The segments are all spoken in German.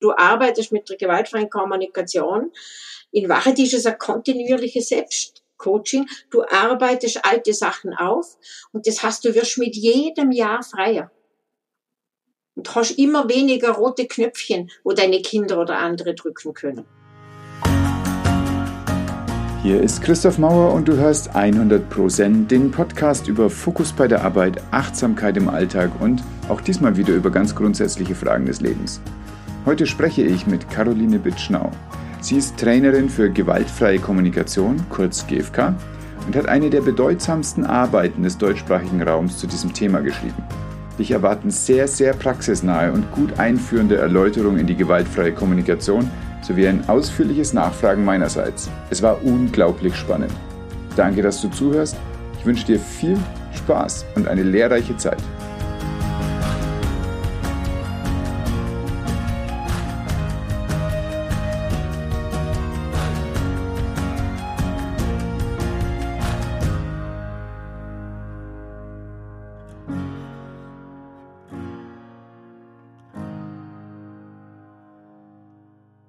Du arbeitest mit der gewaltfreien Kommunikation. In Wahrheit ist es ein kontinuierliches Selbstcoaching. Du arbeitest alte Sachen auf und das hast du wirst mit jedem Jahr freier. Und hast immer weniger rote Knöpfchen, wo deine Kinder oder andere drücken können. Hier ist Christoph Mauer und du hörst 100% den Podcast über Fokus bei der Arbeit, Achtsamkeit im Alltag und auch diesmal wieder über ganz grundsätzliche Fragen des Lebens. Heute spreche ich mit Caroline Bitschnau. Sie ist Trainerin für gewaltfreie Kommunikation, kurz GFK, und hat eine der bedeutsamsten Arbeiten des deutschsprachigen Raums zu diesem Thema geschrieben. Dich erwarten sehr, sehr praxisnahe und gut einführende Erläuterungen in die gewaltfreie Kommunikation sowie ein ausführliches Nachfragen meinerseits. Es war unglaublich spannend. Danke, dass du zuhörst. Ich wünsche dir viel Spaß und eine lehrreiche Zeit.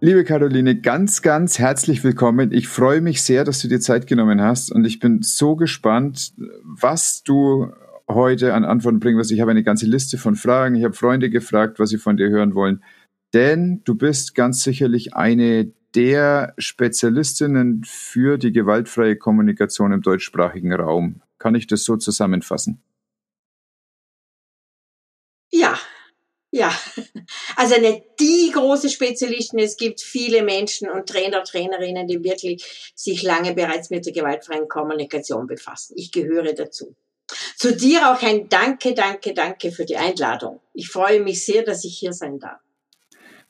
Liebe Caroline, ganz, ganz herzlich willkommen. Ich freue mich sehr, dass du dir Zeit genommen hast und ich bin so gespannt, was du heute an Antworten bringen wirst. Ich habe eine ganze Liste von Fragen. Ich habe Freunde gefragt, was sie von dir hören wollen. Denn du bist ganz sicherlich eine der Spezialistinnen für die gewaltfreie Kommunikation im deutschsprachigen Raum. Kann ich das so zusammenfassen? Ja, ja, also nicht die große Spezialisten. Es gibt viele Menschen und Trainer, Trainerinnen, die wirklich sich lange bereits mit der gewaltfreien Kommunikation befassen. Ich gehöre dazu. Zu dir auch ein Danke, danke, danke für die Einladung. Ich freue mich sehr, dass ich hier sein darf.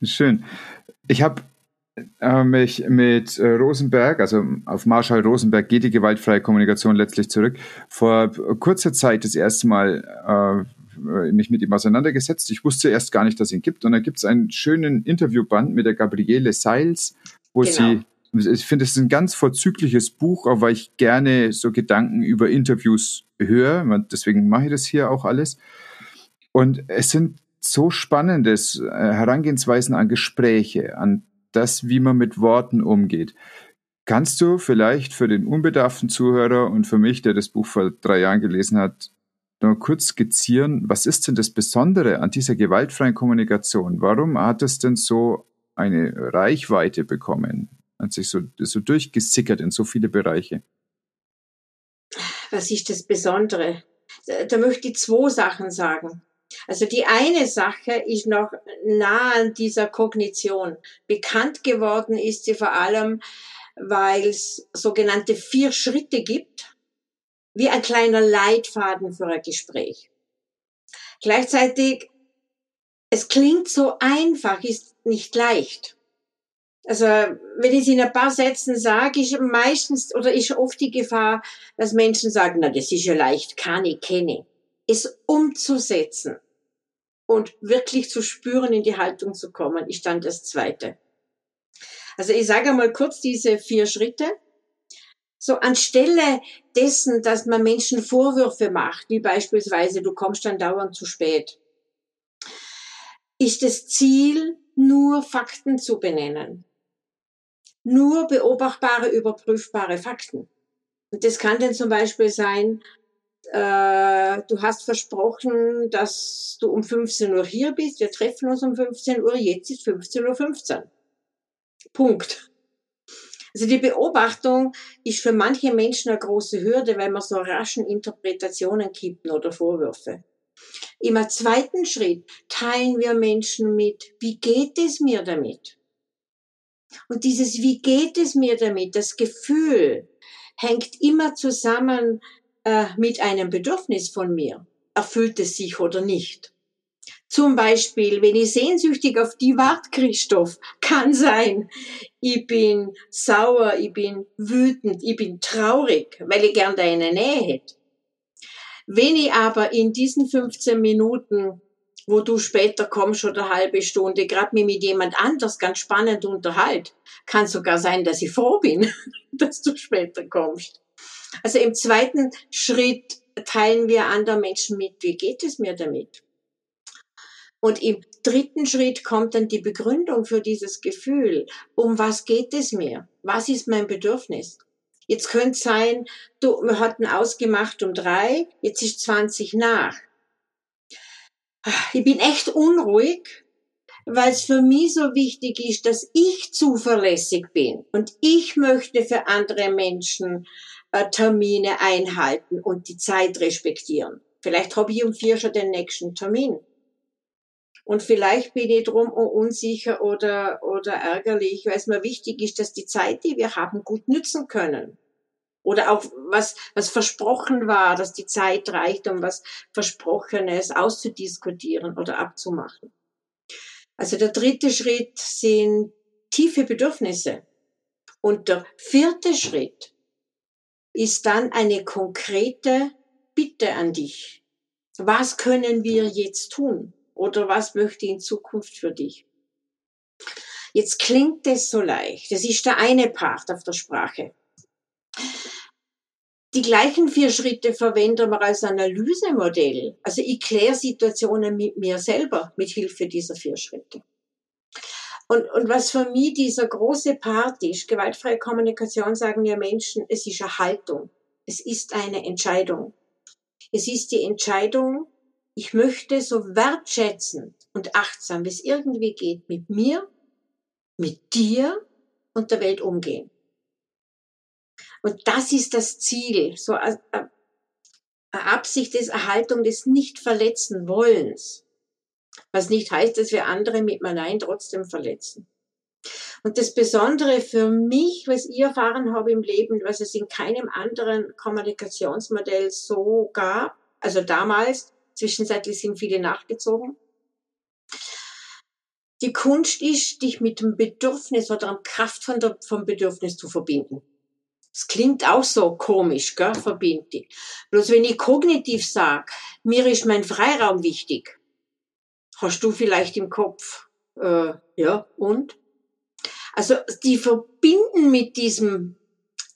Schön. Ich habe äh, mich mit äh, Rosenberg, also auf Marschall Rosenberg geht die gewaltfreie Kommunikation letztlich zurück, vor kurzer Zeit das erste Mal äh, äh, mich mit ihm auseinandergesetzt. Ich wusste erst gar nicht, dass es ihn gibt. Und da gibt es einen schönen Interviewband mit der Gabriele Seils, wo genau. sie ich finde, es ist ein ganz vorzügliches Buch, auch weil ich gerne so Gedanken über Interviews höre. Deswegen mache ich das hier auch alles. Und es sind so spannendes äh, Herangehensweisen an Gespräche, an das, wie man mit Worten umgeht. Kannst du vielleicht für den unbedarften Zuhörer und für mich, der das Buch vor drei Jahren gelesen hat, nur kurz skizzieren, was ist denn das Besondere an dieser gewaltfreien Kommunikation? Warum hat es denn so eine Reichweite bekommen? Hat sich so, so durchgesickert in so viele Bereiche? Was ist das Besondere? Da möchte ich zwei Sachen sagen. Also die eine Sache ist noch nah an dieser Kognition. Bekannt geworden ist sie vor allem, weil es sogenannte vier Schritte gibt, wie ein kleiner Leitfaden für ein Gespräch. Gleichzeitig, es klingt so einfach, ist nicht leicht. Also, wenn ich es in ein paar Sätzen sage, ist meistens oder ist oft die Gefahr, dass Menschen sagen, na, das ist ja leicht, kann ich, kenne. Es umzusetzen und wirklich zu spüren, in die Haltung zu kommen, ist dann das Zweite. Also ich sage einmal kurz diese vier Schritte. So anstelle dessen, dass man Menschen Vorwürfe macht, wie beispielsweise du kommst dann dauernd zu spät, ist das Ziel, nur Fakten zu benennen. Nur beobachtbare, überprüfbare Fakten. Und das kann denn zum Beispiel sein, äh, du hast versprochen, dass du um 15 Uhr hier bist, wir treffen uns um 15 Uhr, jetzt ist 15.15 Uhr. 15. Punkt. Also die Beobachtung ist für manche Menschen eine große Hürde, weil man so raschen Interpretationen kippen oder Vorwürfe. Im zweiten Schritt teilen wir Menschen mit, wie geht es mir damit? Und dieses wie geht es mir damit, das Gefühl hängt immer zusammen äh, mit einem Bedürfnis von mir. Erfüllt es sich oder nicht? Zum Beispiel, wenn ich sehnsüchtig auf die wart, Christoph, kann sein, ich bin sauer, ich bin wütend, ich bin traurig, weil ich gern deine Nähe hätte. Wenn ich aber in diesen 15 Minuten, wo du später kommst oder eine halbe Stunde, gerade mich mit jemand anders ganz spannend unterhalt, kann sogar sein, dass ich froh bin, dass du später kommst. Also im zweiten Schritt teilen wir anderen Menschen mit, wie geht es mir damit? Und im dritten Schritt kommt dann die Begründung für dieses Gefühl. Um was geht es mir? Was ist mein Bedürfnis? Jetzt könnte sein, du, wir hatten ausgemacht um drei, jetzt ist 20 nach. Ich bin echt unruhig, weil es für mich so wichtig ist, dass ich zuverlässig bin und ich möchte für andere Menschen äh, Termine einhalten und die Zeit respektieren. Vielleicht habe ich um vier schon den nächsten Termin. Und vielleicht bin ich drum unsicher oder, oder ärgerlich, weil es mir wichtig ist, dass die Zeit, die wir haben, gut nützen können. Oder auch was, was versprochen war, dass die Zeit reicht, um was Versprochenes auszudiskutieren oder abzumachen. Also der dritte Schritt sind tiefe Bedürfnisse. Und der vierte Schritt ist dann eine konkrete Bitte an dich. Was können wir jetzt tun? Oder was möchte ich in Zukunft für dich? Jetzt klingt es so leicht. Das ist der eine Part auf der Sprache. Die gleichen vier Schritte verwenden wir als Analysemodell. Also ich kläre Situationen mit mir selber mit Hilfe dieser vier Schritte. Und, und was für mich dieser große Part ist, gewaltfreie Kommunikation sagen ja Menschen, es ist eine Haltung. Es ist eine Entscheidung. Es ist die Entscheidung, ich möchte so wertschätzend und achtsam, wie es irgendwie geht, mit mir, mit dir und der Welt umgehen. Und das ist das Ziel, so eine Absicht des Erhaltung des Nicht-Verletzen Wollens. Was nicht heißt, dass wir andere mit Nein trotzdem verletzen. Und das Besondere für mich, was ich erfahren habe im Leben, was es in keinem anderen Kommunikationsmodell so gab, also damals, zwischenzeitlich sind viele nachgezogen. Die Kunst ist, dich mit dem Bedürfnis oder am Kraft von der, vom Bedürfnis zu verbinden. Es klingt auch so komisch, gell, verbind dich. Bloß wenn ich kognitiv sag, mir ist mein Freiraum wichtig, hast du vielleicht im Kopf, äh, ja, und? Also die verbinden mit diesem,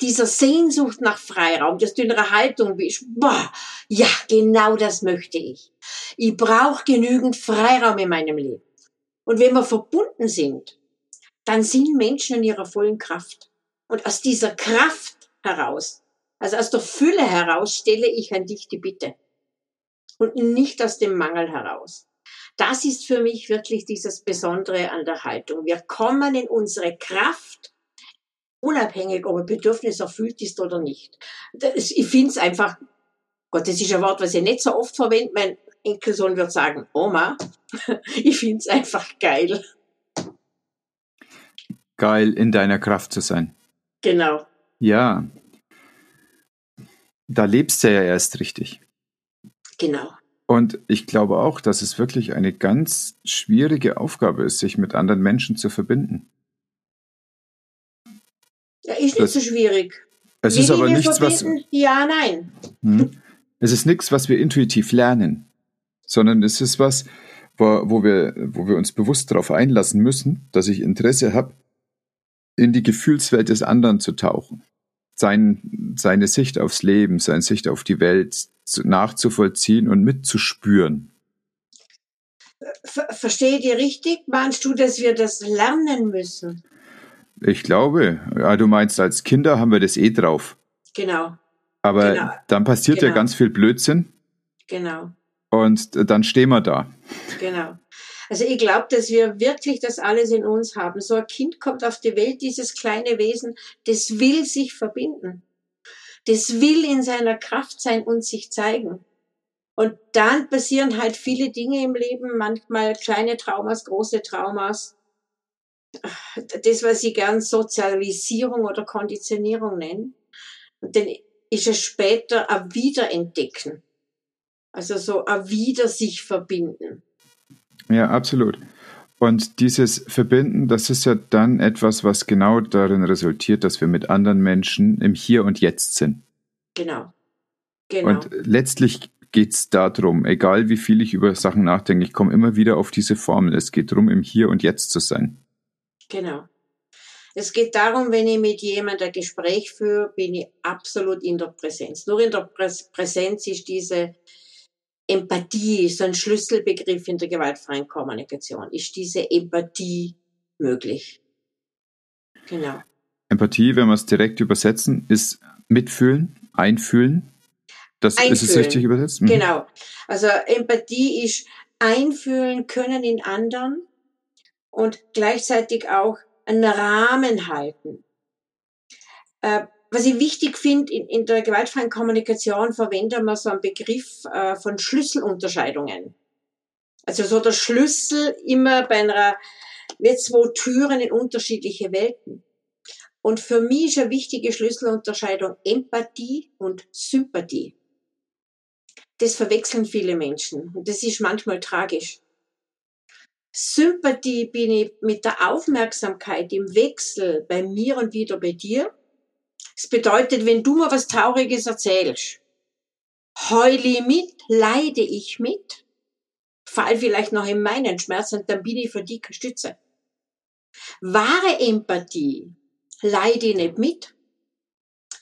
dieser Sehnsucht nach Freiraum, dass du in einer Haltung bist, boah, ja, genau das möchte ich. Ich brauche genügend Freiraum in meinem Leben. Und wenn wir verbunden sind, dann sind Menschen in ihrer vollen Kraft. Und aus dieser Kraft heraus, also aus der Fülle heraus, stelle ich an dich die Bitte. Und nicht aus dem Mangel heraus. Das ist für mich wirklich dieses Besondere an der Haltung. Wir kommen in unsere Kraft, unabhängig, ob ein Bedürfnis erfüllt ist oder nicht. Das, ich finde es einfach, Gott, das ist ein Wort, was ich nicht so oft verwende. Mein Enkelsohn wird sagen, Oma, ich finde es einfach geil. Geil, in deiner Kraft zu sein. Genau. Ja. Da lebst du ja erst richtig. Genau. Und ich glaube auch, dass es wirklich eine ganz schwierige Aufgabe ist, sich mit anderen Menschen zu verbinden. Ja, ist nicht das, so schwierig. Es Wie ist aber nichts, was. Ja, nein. Hm, es ist nichts, was wir intuitiv lernen, sondern es ist was, wo, wo, wir, wo wir uns bewusst darauf einlassen müssen, dass ich Interesse habe, in die Gefühlswelt des anderen zu tauchen, sein, seine Sicht aufs Leben, seine Sicht auf die Welt nachzuvollziehen und mitzuspüren. Ver Verstehe dir richtig? Meinst du, dass wir das lernen müssen? Ich glaube. Ja, du meinst, als Kinder haben wir das eh drauf. Genau. Aber genau. dann passiert genau. ja ganz viel Blödsinn. Genau. Und dann stehen wir da. Genau. Also ich glaube, dass wir wirklich das alles in uns haben. So ein Kind kommt auf die Welt, dieses kleine Wesen, das will sich verbinden. Das will in seiner Kraft sein und sich zeigen. Und dann passieren halt viele Dinge im Leben, manchmal kleine Traumas, große Traumas. Das, was ich gern Sozialisierung oder Konditionierung nenne. Dann ist es später ein Wiederentdecken. Also so ein Wieder sich verbinden. Ja, absolut. Und dieses Verbinden, das ist ja dann etwas, was genau darin resultiert, dass wir mit anderen Menschen im Hier und Jetzt sind. Genau. genau. Und letztlich geht es darum, egal wie viel ich über Sachen nachdenke, ich komme immer wieder auf diese Formel. Es geht darum, im Hier und Jetzt zu sein. Genau. Es geht darum, wenn ich mit jemandem ein Gespräch führe, bin ich absolut in der Präsenz. Nur in der Präsenz ist diese Empathie ist ein Schlüsselbegriff in der gewaltfreien Kommunikation. Ist diese Empathie möglich? Genau. Empathie, wenn wir es direkt übersetzen, ist mitfühlen, einfühlen. Das einfühlen. ist es richtig übersetzt? Mhm. Genau. Also Empathie ist einfühlen können in anderen und gleichzeitig auch einen Rahmen halten. Äh, was ich wichtig finde, in, in, der gewaltfreien Kommunikation verwenden wir so einen Begriff äh, von Schlüsselunterscheidungen. Also so der Schlüssel immer bei einer, wie zwei Türen in unterschiedliche Welten. Und für mich ist eine wichtige Schlüsselunterscheidung Empathie und Sympathie. Das verwechseln viele Menschen und das ist manchmal tragisch. Sympathie bin ich mit der Aufmerksamkeit im Wechsel bei mir und wieder bei dir es bedeutet, wenn du mir was Trauriges erzählst, heule ich mit, leide ich mit, fall vielleicht noch in meinen Schmerz und dann bin ich für dich Stütze. Wahre Empathie leide ich nicht mit.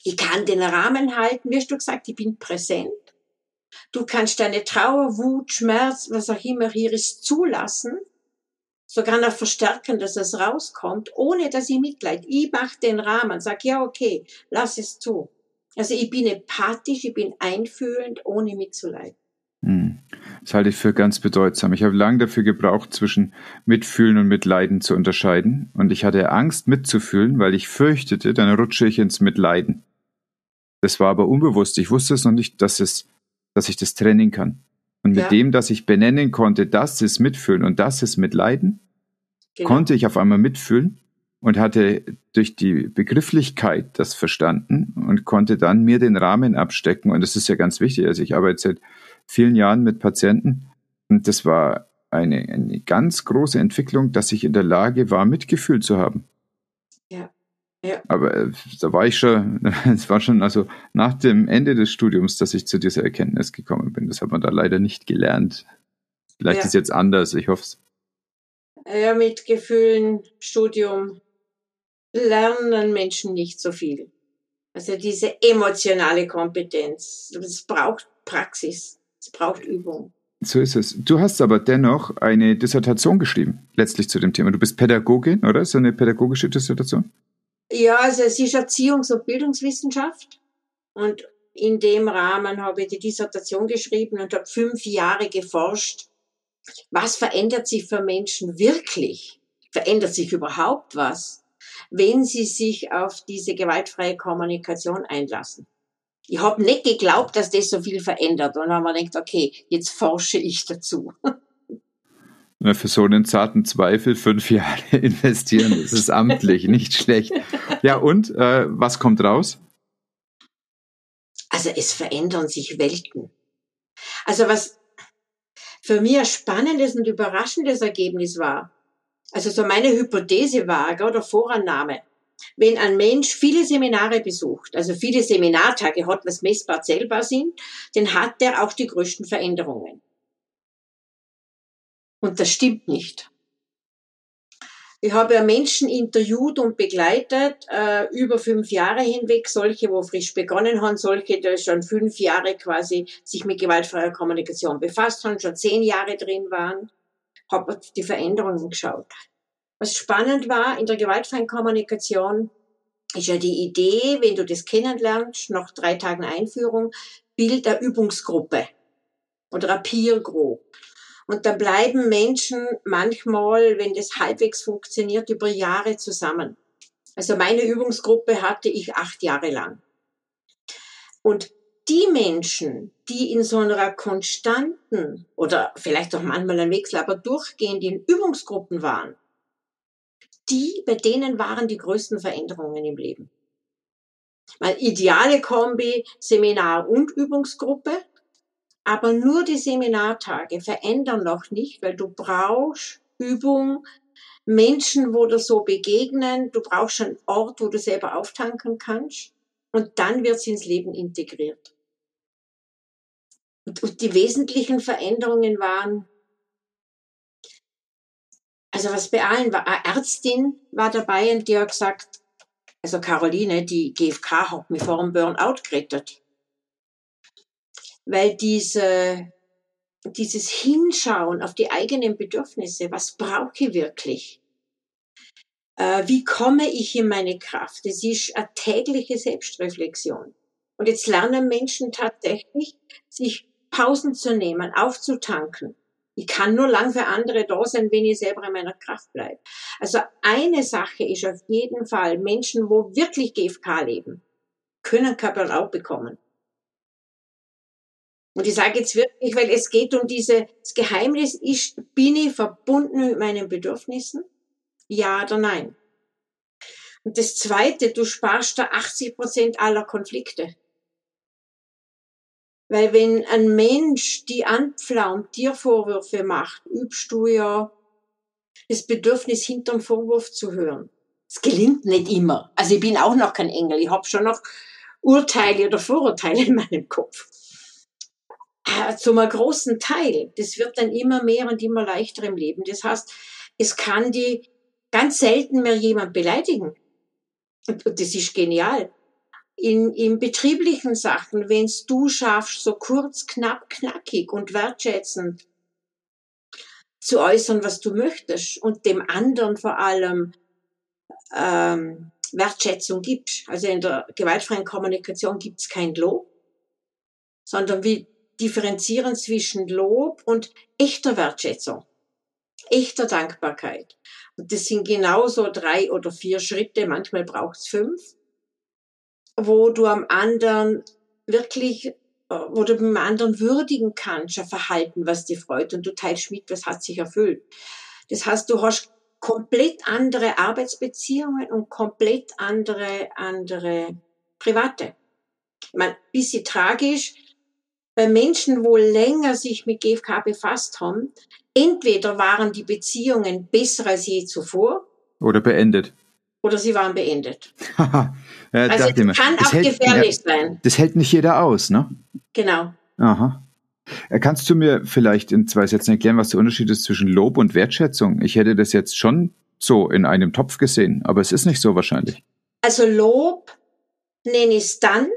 Ich kann den Rahmen halten, wie hast du gesagt, ich bin präsent. Du kannst deine Trauer, Wut, Schmerz, was auch immer hier ist, zulassen sogar noch verstärken, dass es rauskommt, ohne dass ich Mitleid. Ich mache den Rahmen, sag ja okay, lass es zu. Also ich bin empathisch, ich bin einfühlend, ohne mitzuleiden. Hm. Das halte ich für ganz bedeutsam. Ich habe lange dafür gebraucht, zwischen Mitfühlen und Mitleiden zu unterscheiden. Und ich hatte Angst mitzufühlen, weil ich fürchtete, dann rutsche ich ins Mitleiden. Das war aber unbewusst. Ich wusste es noch nicht, dass, es, dass ich das trennen kann. Und mit ja. dem, dass ich benennen konnte, das ist Mitfühlen und das ist Mitleiden, genau. konnte ich auf einmal mitfühlen und hatte durch die Begrifflichkeit das verstanden und konnte dann mir den Rahmen abstecken. Und das ist ja ganz wichtig. Also ich arbeite seit vielen Jahren mit Patienten und das war eine, eine ganz große Entwicklung, dass ich in der Lage war, Mitgefühl zu haben. Ja. Ja. Aber äh, da war ich schon, es war schon also nach dem Ende des Studiums, dass ich zu dieser Erkenntnis gekommen bin. Das hat man da leider nicht gelernt. Vielleicht ja. ist jetzt anders, ich hoffe es. Ja, mit Gefühlen, Studium lernen Menschen nicht so viel. Also diese emotionale Kompetenz, es braucht Praxis, es braucht Übung. So ist es. Du hast aber dennoch eine Dissertation geschrieben, letztlich zu dem Thema. Du bist Pädagogin, oder? So eine pädagogische Dissertation? Ja, also es ist Erziehungs- und Bildungswissenschaft. Und in dem Rahmen habe ich die Dissertation geschrieben und habe fünf Jahre geforscht. Was verändert sich für Menschen wirklich? Verändert sich überhaupt was, wenn sie sich auf diese gewaltfreie Kommunikation einlassen? Ich habe nicht geglaubt, dass das so viel verändert. Und dann haben wir gedacht, okay, jetzt forsche ich dazu. für so einen zarten Zweifel fünf Jahre investieren, das ist amtlich, nicht schlecht. Ja, und äh, was kommt raus? Also es verändern sich Welten. Also was für mich ein spannendes und überraschendes Ergebnis war, also so meine Hypothese war, oder Vorannahme, wenn ein Mensch viele Seminare besucht, also viele Seminartage hat, was messbar zählbar sind, dann hat er auch die größten Veränderungen. Und das stimmt nicht. Ich habe ja Menschen interviewt und begleitet, äh, über fünf Jahre hinweg, solche, wo frisch begonnen haben, solche, die schon fünf Jahre quasi sich mit gewaltfreier Kommunikation befasst haben, schon zehn Jahre drin waren, habe die Veränderungen geschaut. Was spannend war in der gewaltfreien Kommunikation, ist ja die Idee, wenn du das kennenlernst, nach drei Tagen Einführung, Bild der Übungsgruppe oder ein Peer Group. Und da bleiben Menschen manchmal, wenn das halbwegs funktioniert, über Jahre zusammen. Also meine Übungsgruppe hatte ich acht Jahre lang. Und die Menschen, die in so einer konstanten oder vielleicht auch manchmal ein Wechsel, aber durchgehend in Übungsgruppen waren, die, bei denen waren die größten Veränderungen im Leben. Weil ideale Kombi, Seminar und Übungsgruppe, aber nur die Seminartage verändern noch nicht, weil du brauchst Übung, Menschen, wo dir so begegnen, du brauchst einen Ort, wo du selber auftanken kannst. Und dann wird es ins Leben integriert. Und, und die wesentlichen Veränderungen waren, also was bei allen war, eine Ärztin war dabei und die hat gesagt, also Caroline, die GfK hat mich vor dem Burnout gerettet weil diese dieses Hinschauen auf die eigenen Bedürfnisse, was brauche ich wirklich? Äh, wie komme ich in meine Kraft? Das ist eine tägliche Selbstreflexion. Und jetzt lernen Menschen tatsächlich, sich Pausen zu nehmen, aufzutanken. Ich kann nur lang für andere da sein, wenn ich selber in meiner Kraft bleibe. Also eine Sache ist auf jeden Fall, Menschen, wo wirklich GFK leben, können kein bekommen. Und ich sage jetzt wirklich, weil es geht um diese, das Geheimnis ist, bin ich verbunden mit meinen Bedürfnissen? Ja oder nein? Und das Zweite, du sparst da 80 Prozent aller Konflikte. Weil wenn ein Mensch die anpflaumt, dir Vorwürfe macht, übst du ja das Bedürfnis, hinterm Vorwurf zu hören. Es gelingt nicht immer. Also ich bin auch noch kein Engel. Ich habe schon noch Urteile oder Vorurteile in meinem Kopf. Zum großen Teil. Das wird dann immer mehr und immer leichter im Leben. Das heißt, es kann die ganz selten mehr jemand beleidigen. Und, und das ist genial. In, in betrieblichen Sachen, wenn's du schaffst, so kurz, knapp, knackig und wertschätzend zu äußern, was du möchtest und dem anderen vor allem ähm, Wertschätzung gibst. Also in der gewaltfreien Kommunikation gibt's kein Lob, sondern wie differenzieren zwischen Lob und echter Wertschätzung, echter Dankbarkeit. Und das sind genauso drei oder vier Schritte, manchmal braucht's fünf, wo du am anderen wirklich, äh, wo du dem anderen würdigen kannst, ein Verhalten, was dir freut und du teilst mit, was hat sich erfüllt. Das heißt, du hast komplett andere Arbeitsbeziehungen und komplett andere, andere private. Ich meine, bisschen tragisch, bei Menschen, wo länger sich mit GFK befasst haben, entweder waren die Beziehungen besser als je zuvor. Oder beendet. Oder sie waren beendet. ja, also das kann das auch hält, gefährlich ja, sein. Das hält nicht jeder aus, ne? Genau. Aha. Äh, kannst du mir vielleicht in zwei Sätzen erklären, was der Unterschied ist zwischen Lob und Wertschätzung? Ich hätte das jetzt schon so in einem Topf gesehen, aber es ist nicht so wahrscheinlich. Also Lob nenne ich es dann,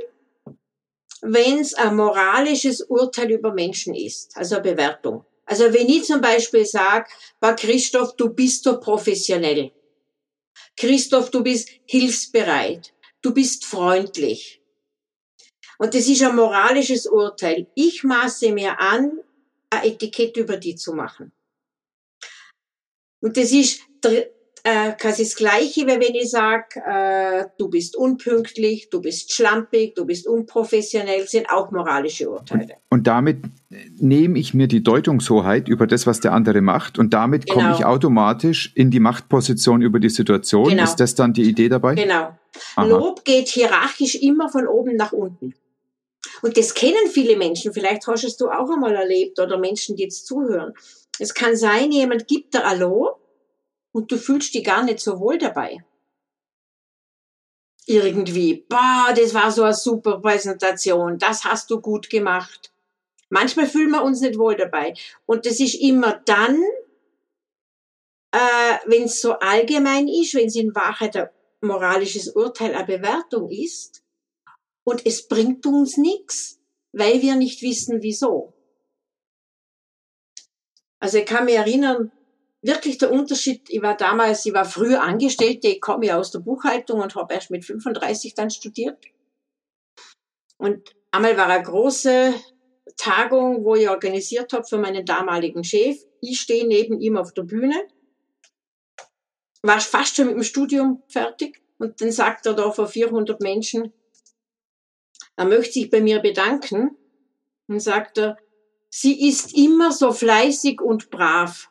wenn es ein moralisches Urteil über Menschen ist, also eine Bewertung. Also wenn ich zum Beispiel sage, war Christoph, du bist so professionell. Christoph, du bist hilfsbereit. Du bist freundlich. Und das ist ein moralisches Urteil. Ich maße mir an, ein Etikett über die zu machen. Und das ist äh, quasi das Gleiche, wie wenn ich sage, äh, du bist unpünktlich, du bist schlampig, du bist unprofessionell, sind auch moralische Urteile. Und, und damit nehme ich mir die Deutungshoheit über das, was der andere macht, und damit genau. komme ich automatisch in die Machtposition über die Situation. Genau. Ist das dann die Idee dabei? Genau. Aha. Lob geht hierarchisch immer von oben nach unten. Und das kennen viele Menschen. Vielleicht hast du es du auch einmal erlebt oder Menschen, die jetzt zuhören. Es kann sein, jemand gibt dir ein Lob und du fühlst dich gar nicht so wohl dabei. Irgendwie, bah, das war so eine super Präsentation, das hast du gut gemacht. Manchmal fühlen wir uns nicht wohl dabei. Und das ist immer dann, äh, wenn es so allgemein ist, wenn es in Wahrheit ein moralisches Urteil, eine Bewertung ist, und es bringt uns nichts, weil wir nicht wissen, wieso. Also ich kann mich erinnern, wirklich der Unterschied, ich war damals, ich war früher Angestellte, ich komme ja aus der Buchhaltung und habe erst mit 35 dann studiert. Und einmal war eine große Tagung, wo ich organisiert habe für meinen damaligen Chef. Ich stehe neben ihm auf der Bühne, war fast schon mit dem Studium fertig und dann sagt er da vor 400 Menschen, er möchte sich bei mir bedanken und sagt er, sie ist immer so fleißig und brav.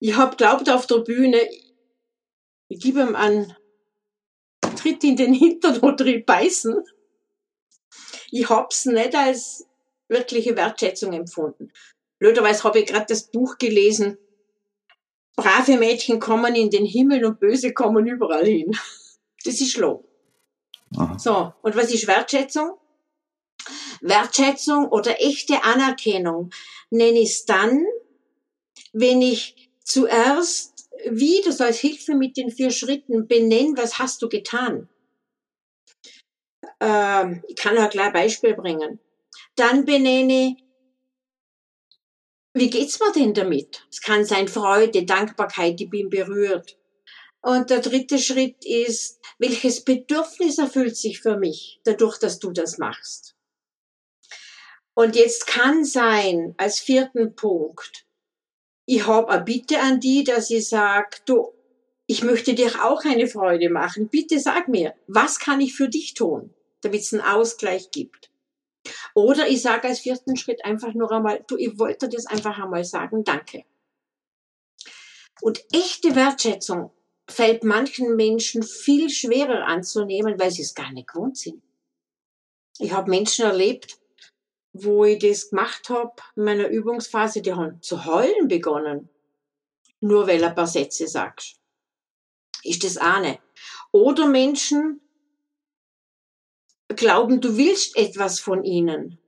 Ich hab glaubt auf der Bühne, ich gebe ihm einen Tritt in den Hintern oder ich beißen. Ich hab's nicht als wirkliche Wertschätzung empfunden. Blöderweise habe ich gerade das Buch gelesen, Brave Mädchen kommen in den Himmel und Böse kommen überall hin. Das ist Lob. So, und was ist Wertschätzung? Wertschätzung oder echte Anerkennung nenne ich es dann, wenn ich Zuerst, wie du sollst Hilfe mit den vier Schritten benennen, was hast du getan. Ähm, ich kann auch gleich Beispiel bringen. Dann benenne, wie geht's mir denn damit? Es kann sein Freude, Dankbarkeit, ich bin berührt. Und der dritte Schritt ist, welches Bedürfnis erfüllt sich für mich dadurch, dass du das machst? Und jetzt kann sein, als vierten Punkt, ich habe eine Bitte an die, dass ich sage, du, ich möchte dir auch eine Freude machen. Bitte sag mir, was kann ich für dich tun, damit es einen Ausgleich gibt? Oder ich sage als vierten Schritt einfach nur einmal, du, ich wollte das einfach einmal sagen, danke. Und echte Wertschätzung fällt manchen Menschen viel schwerer anzunehmen, weil sie es gar nicht gewohnt sind. Ich habe Menschen erlebt, wo ich das gemacht habe in meiner Übungsphase, die haben zu heulen begonnen. Nur weil ein paar Sätze sagst. Ist das eine. Oder Menschen glauben, du willst etwas von ihnen.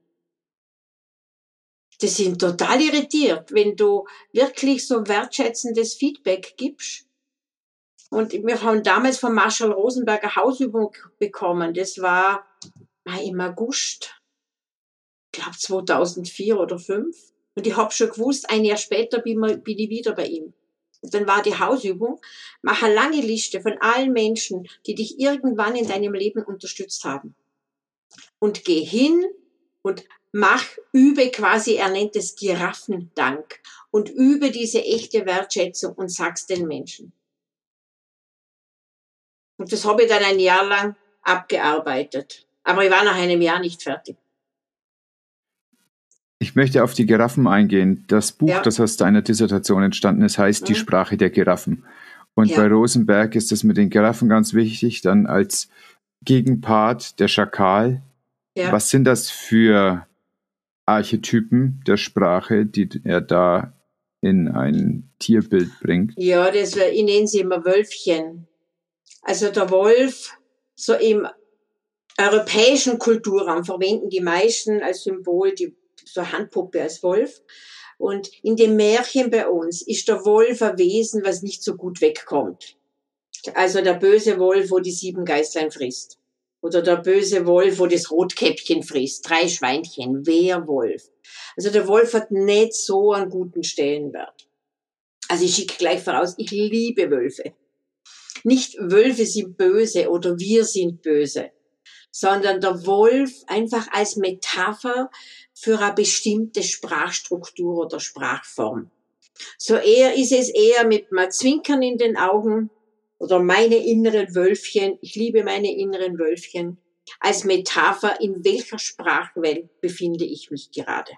Die sind total irritiert, wenn du wirklich so wertschätzendes Feedback gibst. Und wir haben damals von Marshall Rosenberger Hausübung bekommen. Das war im August glaube 2004 oder 5. Und ich habe schon gewusst, ein Jahr später bin, bin ich wieder bei ihm. Und dann war die Hausübung, mach eine lange Liste von allen Menschen, die dich irgendwann in deinem Leben unterstützt haben. Und geh hin und mach, übe quasi, er nennt es Giraffendank und übe diese echte Wertschätzung und sag's den Menschen. Und das habe ich dann ein Jahr lang abgearbeitet. Aber ich war nach einem Jahr nicht fertig. Ich möchte auf die Giraffen eingehen. Das Buch, ja. das aus deiner Dissertation entstanden ist, heißt mhm. Die Sprache der Giraffen. Und ja. bei Rosenberg ist es mit den Giraffen ganz wichtig, dann als Gegenpart der Schakal. Ja. Was sind das für Archetypen der Sprache, die er da in ein Tierbild bringt? Ja, das, ich nenne sie immer Wölfchen. Also der Wolf, so im europäischen Kulturraum verwenden die meisten als Symbol die so Handpuppe als Wolf. Und in dem Märchen bei uns ist der Wolf ein Wesen, was nicht so gut wegkommt. Also der böse Wolf, wo die sieben Geißlein frisst. Oder der böse Wolf, wo das Rotkäppchen frisst. Drei Schweinchen, Wehrwolf. Also der Wolf hat nicht so einen guten Stellenwert. Also ich schicke gleich voraus, ich liebe Wölfe. Nicht Wölfe sind böse oder wir sind böse, sondern der Wolf einfach als Metapher für eine bestimmte Sprachstruktur oder Sprachform. So eher ist es eher mit einem Zwinkern in den Augen oder meine inneren Wölfchen, ich liebe meine inneren Wölfchen, als Metapher, in welcher Sprachwelt befinde ich mich gerade.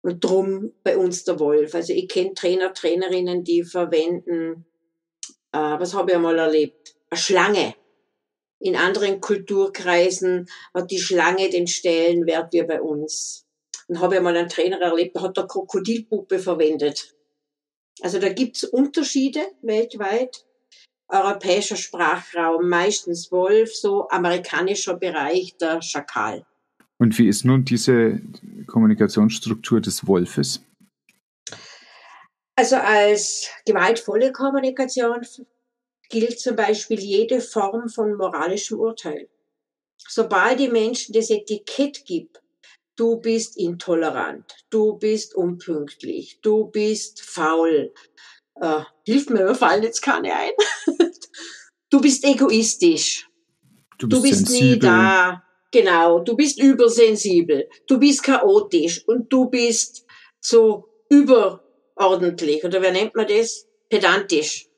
Und drum bei uns der Wolf. Also ich kenne Trainer, Trainerinnen, die verwenden, äh, was habe ich einmal erlebt, eine Schlange in anderen Kulturkreisen hat die Schlange den Stellenwert wie bei uns. Und habe ich mal einen Trainer erlebt, der hat eine Krokodilpuppe verwendet. Also da gibt's Unterschiede weltweit. Europäischer Sprachraum, meistens Wolf, so amerikanischer Bereich der Schakal. Und wie ist nun diese Kommunikationsstruktur des Wolfes? Also als gewaltvolle Kommunikation gilt zum Beispiel jede Form von moralischem Urteil. Sobald die Menschen das Etikett gibt, du bist intolerant, du bist unpünktlich, du bist faul, äh, hilf mir, mir fallen jetzt keine ein, du bist egoistisch, du bist, du bist nie da, genau, du bist übersensibel, du bist chaotisch und du bist so überordentlich, oder wer nennt man das? Pedantisch.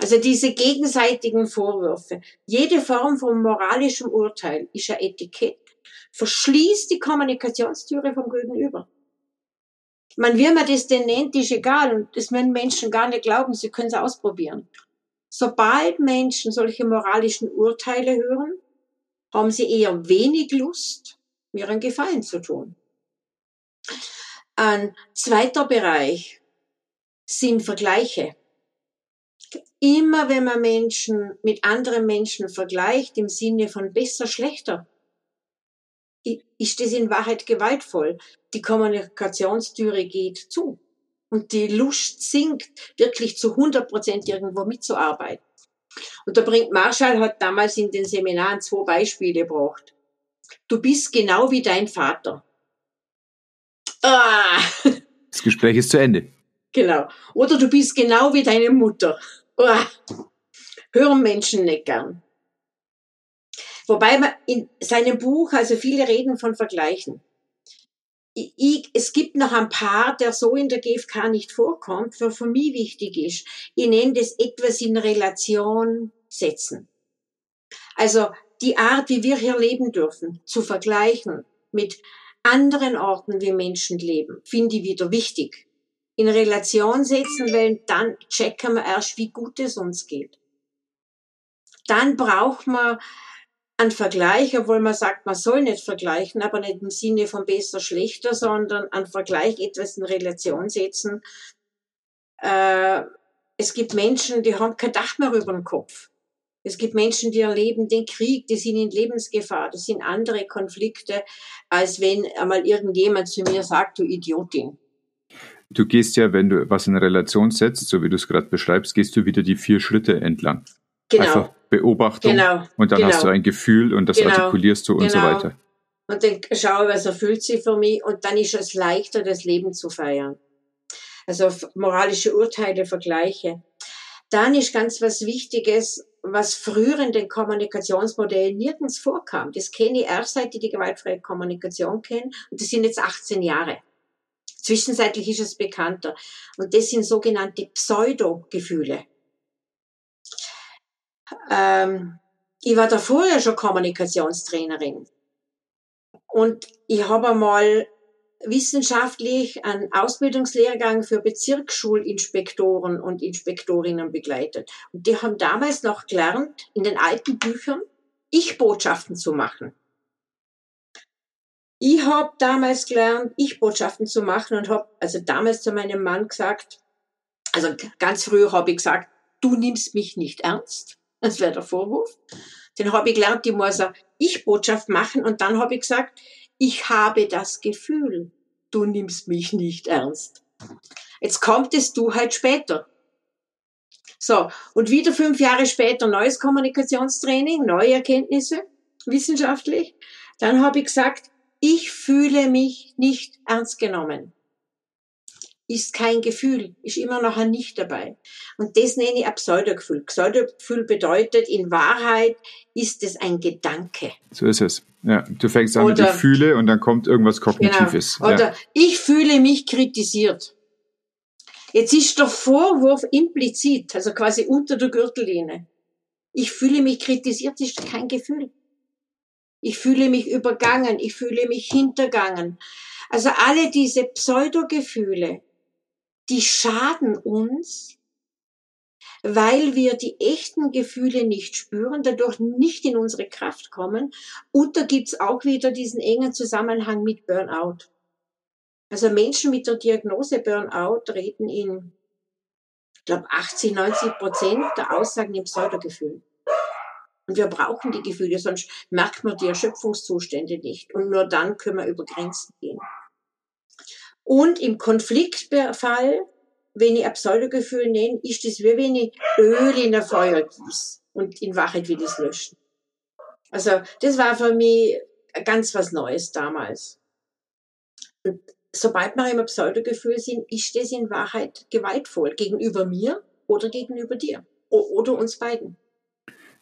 Also diese gegenseitigen Vorwürfe, jede Form von moralischem Urteil ist ein Etikett, verschließt die Kommunikationstüre vom Gegenüber. Man, wie man das denn nennt, ist egal und das werden Menschen gar nicht glauben, sie können es ausprobieren. Sobald Menschen solche moralischen Urteile hören, haben sie eher wenig Lust, mir einen Gefallen zu tun. Ein zweiter Bereich sind Vergleiche immer wenn man Menschen mit anderen Menschen vergleicht, im Sinne von besser, schlechter, ist das in Wahrheit gewaltvoll. Die Kommunikationstüre geht zu. Und die Lust sinkt, wirklich zu 100 Prozent irgendwo mitzuarbeiten. Und da bringt Marshall hat damals in den Seminaren zwei Beispiele gebracht. Du bist genau wie dein Vater. Ah. Das Gespräch ist zu Ende. Genau. Oder du bist genau wie deine Mutter. Ah. Hören Menschen nicht gern. Wobei man in seinem Buch, also viele reden von Vergleichen. Ich, es gibt noch ein paar, der so in der GfK nicht vorkommt, was für mich wichtig ist. Ich nenne das etwas in Relation setzen. Also die Art, wie wir hier leben dürfen, zu vergleichen mit anderen Orten, wie Menschen leben, finde ich wieder wichtig. In Relation setzen, weil dann checken wir erst, wie gut es uns geht. Dann braucht man einen Vergleich, obwohl man sagt, man soll nicht vergleichen, aber nicht im Sinne von besser, schlechter, sondern einen Vergleich etwas in Relation setzen. Äh, es gibt Menschen, die haben kein Dach mehr über dem Kopf. Es gibt Menschen, die erleben den Krieg, die sind in Lebensgefahr. Das sind andere Konflikte, als wenn einmal irgendjemand zu mir sagt, du Idiotin. Du gehst ja, wenn du was in Relation setzt, so wie du es gerade beschreibst, gehst du wieder die vier Schritte entlang. Genau. Einfach Beobachtung Genau. und dann genau. hast du ein Gefühl und das Genau. artikulierst du und so Genau. weiter. Und dann schaue, was erfüllt sie für mich und dann ist es leichter, das Leben zu feiern. Also moralische Urteile, Vergleiche. Dann ist ganz was Wichtiges, was früher in den Kommunikationsmodellen nirgends vorkam. Das kenne ich erst seit ich die gewaltfreie Kommunikation kenne und das sind jetzt 18 Jahre. Zwischenzeitlich ist es bekannter. Und das sind sogenannte Pseudo-Gefühle. Ähm, ich war davor ja schon Kommunikationstrainerin. Und ich habe einmal wissenschaftlich einen Ausbildungslehrgang für Bezirksschulinspektoren und Inspektorinnen begleitet. Und die haben damals noch gelernt, in den alten Büchern Ich-Botschaften zu machen. Ich habe damals gelernt, Ich-Botschaften zu machen und habe also damals zu meinem Mann gesagt, also ganz früher habe ich gesagt, du nimmst mich nicht ernst. Das wäre der Vorwurf. Den habe ich gelernt, ich muss eine Ich-Botschaft machen und dann habe ich gesagt, ich habe das Gefühl, du nimmst mich nicht ernst. Jetzt kommt es du halt später. So, und wieder fünf Jahre später neues Kommunikationstraining, neue Erkenntnisse, wissenschaftlich. Dann habe ich gesagt, ich fühle mich nicht ernst genommen. Ist kein Gefühl, ist immer noch ein Nicht dabei. Und das nenne ich ein Pseudogefühl. Pseudogefühl bedeutet, in Wahrheit ist es ein Gedanke. So ist es. Ja, du fängst an mit Oder- Gefühle und dann kommt irgendwas Kognitives. Genau. Oder Ja. ich fühle mich kritisiert. Jetzt ist der Vorwurf implizit, also quasi unter der Gürtellinie. Ich fühle mich kritisiert, ist kein Gefühl. Ich fühle mich übergangen, ich fühle mich hintergangen. Also alle diese Pseudogefühle, die schaden uns, weil wir die echten Gefühle nicht spüren, dadurch nicht in unsere Kraft kommen. Und da gibt's auch wieder diesen engen Zusammenhang mit Burnout. Also Menschen mit der Diagnose Burnout reden in, ich glaube, 80, 90 Prozent der Aussagen im Pseudogefühl. Und wir brauchen die Gefühle, sonst merkt man die Erschöpfungszustände nicht. Und nur dann können wir über Grenzen gehen. Und im Konfliktfall, wenn ich ein Pseudogefühl nenne, ist es wie wenn ich Öl in ein Feuer gieße. Und in Wahrheit will ich es löschen. Also, das war für mich ganz was Neues damals. Und sobald wir im Pseudogefühl sind, ist das in Wahrheit gewaltvoll gegenüber mir oder gegenüber dir oder uns beiden.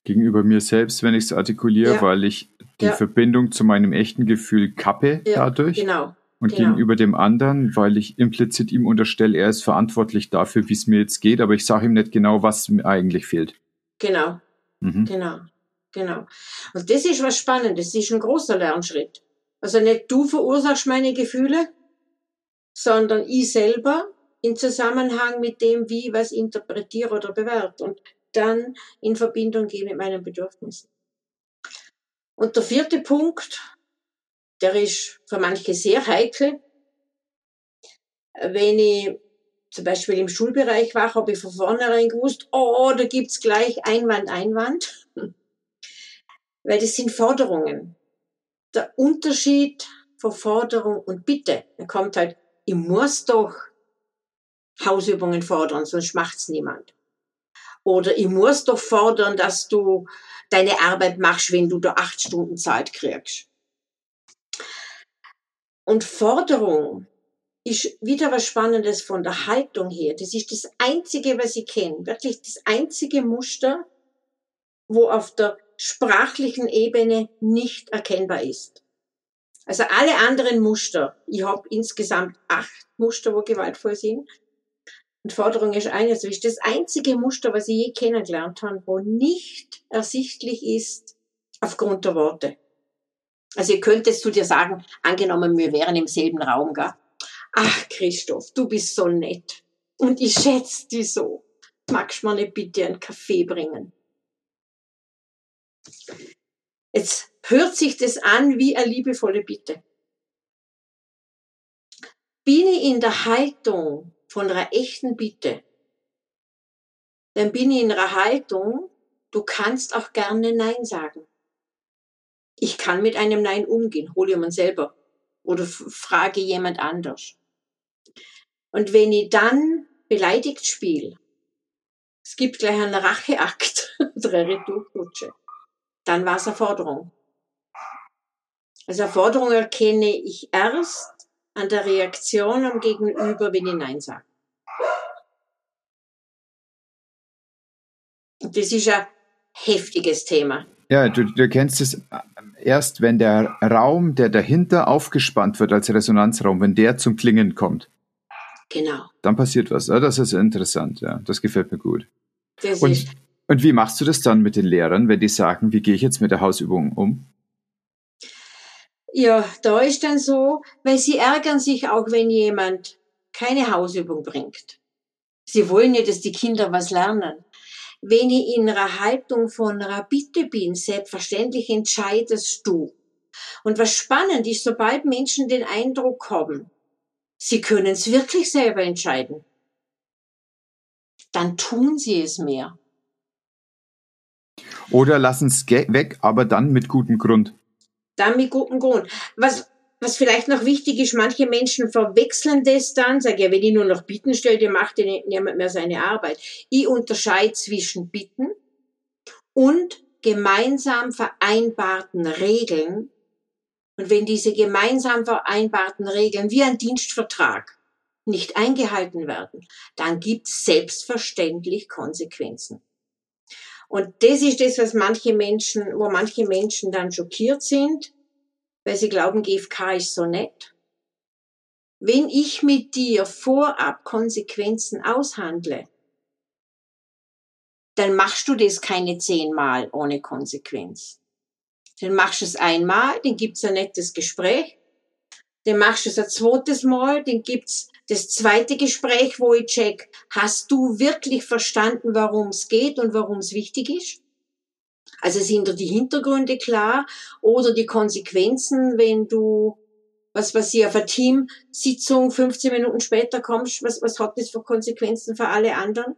Gegenüber mir selbst, wenn ich es artikuliere, Ja. weil ich die Ja. Verbindung zu meinem echten Gefühl kappe Ja, dadurch. Genau. Und genau. gegenüber dem anderen, weil ich implizit ihm unterstelle, er ist verantwortlich dafür, wie es mir jetzt geht, aber ich sage ihm nicht genau, was mir eigentlich fehlt. Genau. Mhm. Genau. Genau. Und das ist was Spannendes. Das ist ein großer Lernschritt. Also nicht du verursachst meine Gefühle, sondern ich selber in Zusammenhang mit dem, wie ich was interpretiere oder bewerte und dann in Verbindung gehe mit meinen Bedürfnissen. Und der vierte Punkt, der ist für manche sehr heikel. Wenn ich zum Beispiel im Schulbereich war, habe ich von vornherein gewusst, oh, da gibt's gleich Einwand, Einwand. Weil das sind Forderungen. Der Unterschied von Forderung und Bitte, da kommt halt, ich muss doch Hausübungen fordern, sonst macht's niemand. Oder ich muss doch fordern, dass du deine Arbeit machst, wenn du da acht Stunden Zeit kriegst. Und Forderung ist wieder was Spannendes von der Haltung her. Das ist das Einzige, was ich kenne. Wirklich das einzige Muster, wo auf der sprachlichen Ebene nicht erkennbar ist. Also alle anderen Muster, ich habe insgesamt acht Muster, wo gewaltvoll sind. Und Forderung ist eines, das ist das einzige Muster, was ich je kennengelernt habe, wo nicht ersichtlich ist aufgrund der Worte. Also ihr könntest zu dir sagen, angenommen, wir wären im selben Raum, gell? Ach, Christoph, du bist so nett. Und ich schätze dich so. Magst du mir nicht bitte einen Kaffee bringen? Jetzt hört sich das an wie eine liebevolle Bitte. Bin ich in der Haltung von einer echten Bitte, dann bin ich in einer Haltung, du kannst auch gerne Nein sagen. Ich kann mit einem Nein umgehen, hole jemand selber oder frage jemand anders. Und wenn ich dann beleidigt spiele, es gibt gleich einen Racheakt oder eine Retourkutsche, dann war es eine Forderung. Also eine Forderung erkenne ich erst an der Reaktion am Gegenüber, wenn ich Nein sage. Das ist ein heftiges Thema. Ja, du, du kennst es erst, wenn der Raum, der dahinter aufgespannt wird als Resonanzraum, wenn der zum Klingen kommt. Genau. Dann passiert was. Das ist interessant, ja. Das gefällt mir gut. Das und, und wie machst du das dann mit den Lehrern, wenn die sagen, wie gehe ich jetzt mit der Hausübung um? Ja, da ist dann so, weil sie ärgern sich auch, wenn jemand keine Hausübung bringt. Sie wollen ja, dass die Kinder was lernen. Wenn ich in einer Haltung von einer Bitte bin, selbstverständlich entscheidest du. Und was spannend ist, sobald Menschen den Eindruck haben, sie können es wirklich selber entscheiden, dann tun sie es mehr. Oder lassen es weg, aber dann mit gutem Grund. Dann mit gutem Grund. Was, was vielleicht noch wichtig ist, manche Menschen verwechseln das dann, sagen, ja, wenn ich nur noch Bitten stelle, dann macht niemand mehr seine Arbeit. Ich unterscheide zwischen Bitten und gemeinsam vereinbarten Regeln. Und wenn diese gemeinsam vereinbarten Regeln wie ein Dienstvertrag nicht eingehalten werden, dann gibt es selbstverständlich Konsequenzen. Und das ist das, was manche Menschen, wo manche Menschen dann schockiert sind, weil sie glauben, GFK ist so nett. Wenn ich mit dir vorab Konsequenzen aushandle, dann machst du das keine zehnmal ohne Konsequenz. Dann machst du es einmal, dann gibt's ein nettes Gespräch, dann machst du es ein zweites Mal, dann gibt's das zweite Gespräch, wo ich check, hast du wirklich verstanden, warum es geht und warum es wichtig ist? Also sind dir die Hintergründe klar oder die Konsequenzen, wenn du, was ich, auf eine Teamsitzung 15 Minuten später kommst, was, was hat das für Konsequenzen für alle anderen?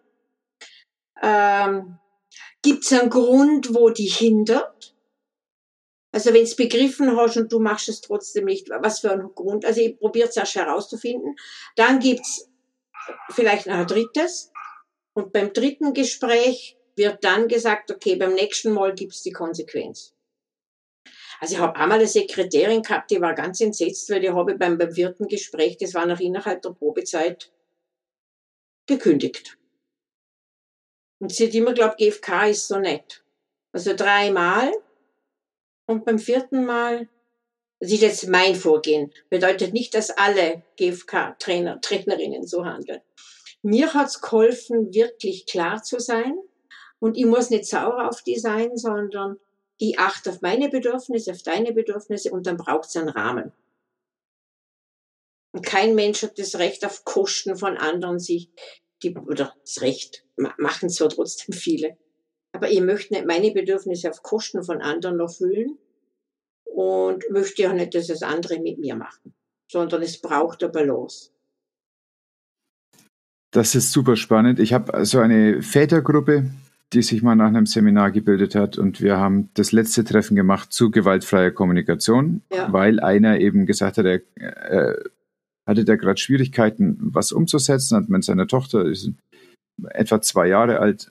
Ähm, Gibt es einen Grund, wo die hindert? Also wenn es begriffen hast und du machst es trotzdem nicht, was für ein Grund? Also ich probiere es erst herauszufinden. Dann gibt's vielleicht noch ein drittes. Und beim dritten Gespräch wird dann gesagt, okay, beim nächsten Mal gibt's die Konsequenz. Also ich habe einmal eine Sekretärin gehabt, die war ganz entsetzt, weil die habe beim, beim vierten Gespräch, das war noch innerhalb der Probezeit, gekündigt. Und sie hat immer glaubt, GFK ist so nett. Also dreimal und beim vierten Mal, das ist jetzt mein Vorgehen, bedeutet nicht, dass alle GFK-Trainer, Trainerinnen so handeln. Mir hat's geholfen, wirklich klar zu sein, und ich muss nicht sauer auf die sein, sondern ich achte auf meine Bedürfnisse, auf deine Bedürfnisse und dann braucht es einen Rahmen. Und kein Mensch hat das Recht auf Kosten von anderen sich, die, oder das Recht, machen zwar trotzdem viele. Aber ich möchte nicht meine Bedürfnisse auf Kosten von anderen erfüllen und möchte auch nicht, dass das andere mit mir machen, sondern es braucht eine Balance. Das ist super spannend. Ich habe so eine Vätergruppe, die sich mal nach einem Seminar gebildet hat. Und wir haben das letzte Treffen gemacht zu gewaltfreier Kommunikation, ja. weil einer eben gesagt hat, er äh, hatte da gerade Schwierigkeiten, was umzusetzen, hat mit seiner Tochter, ist etwa zwei Jahre alt,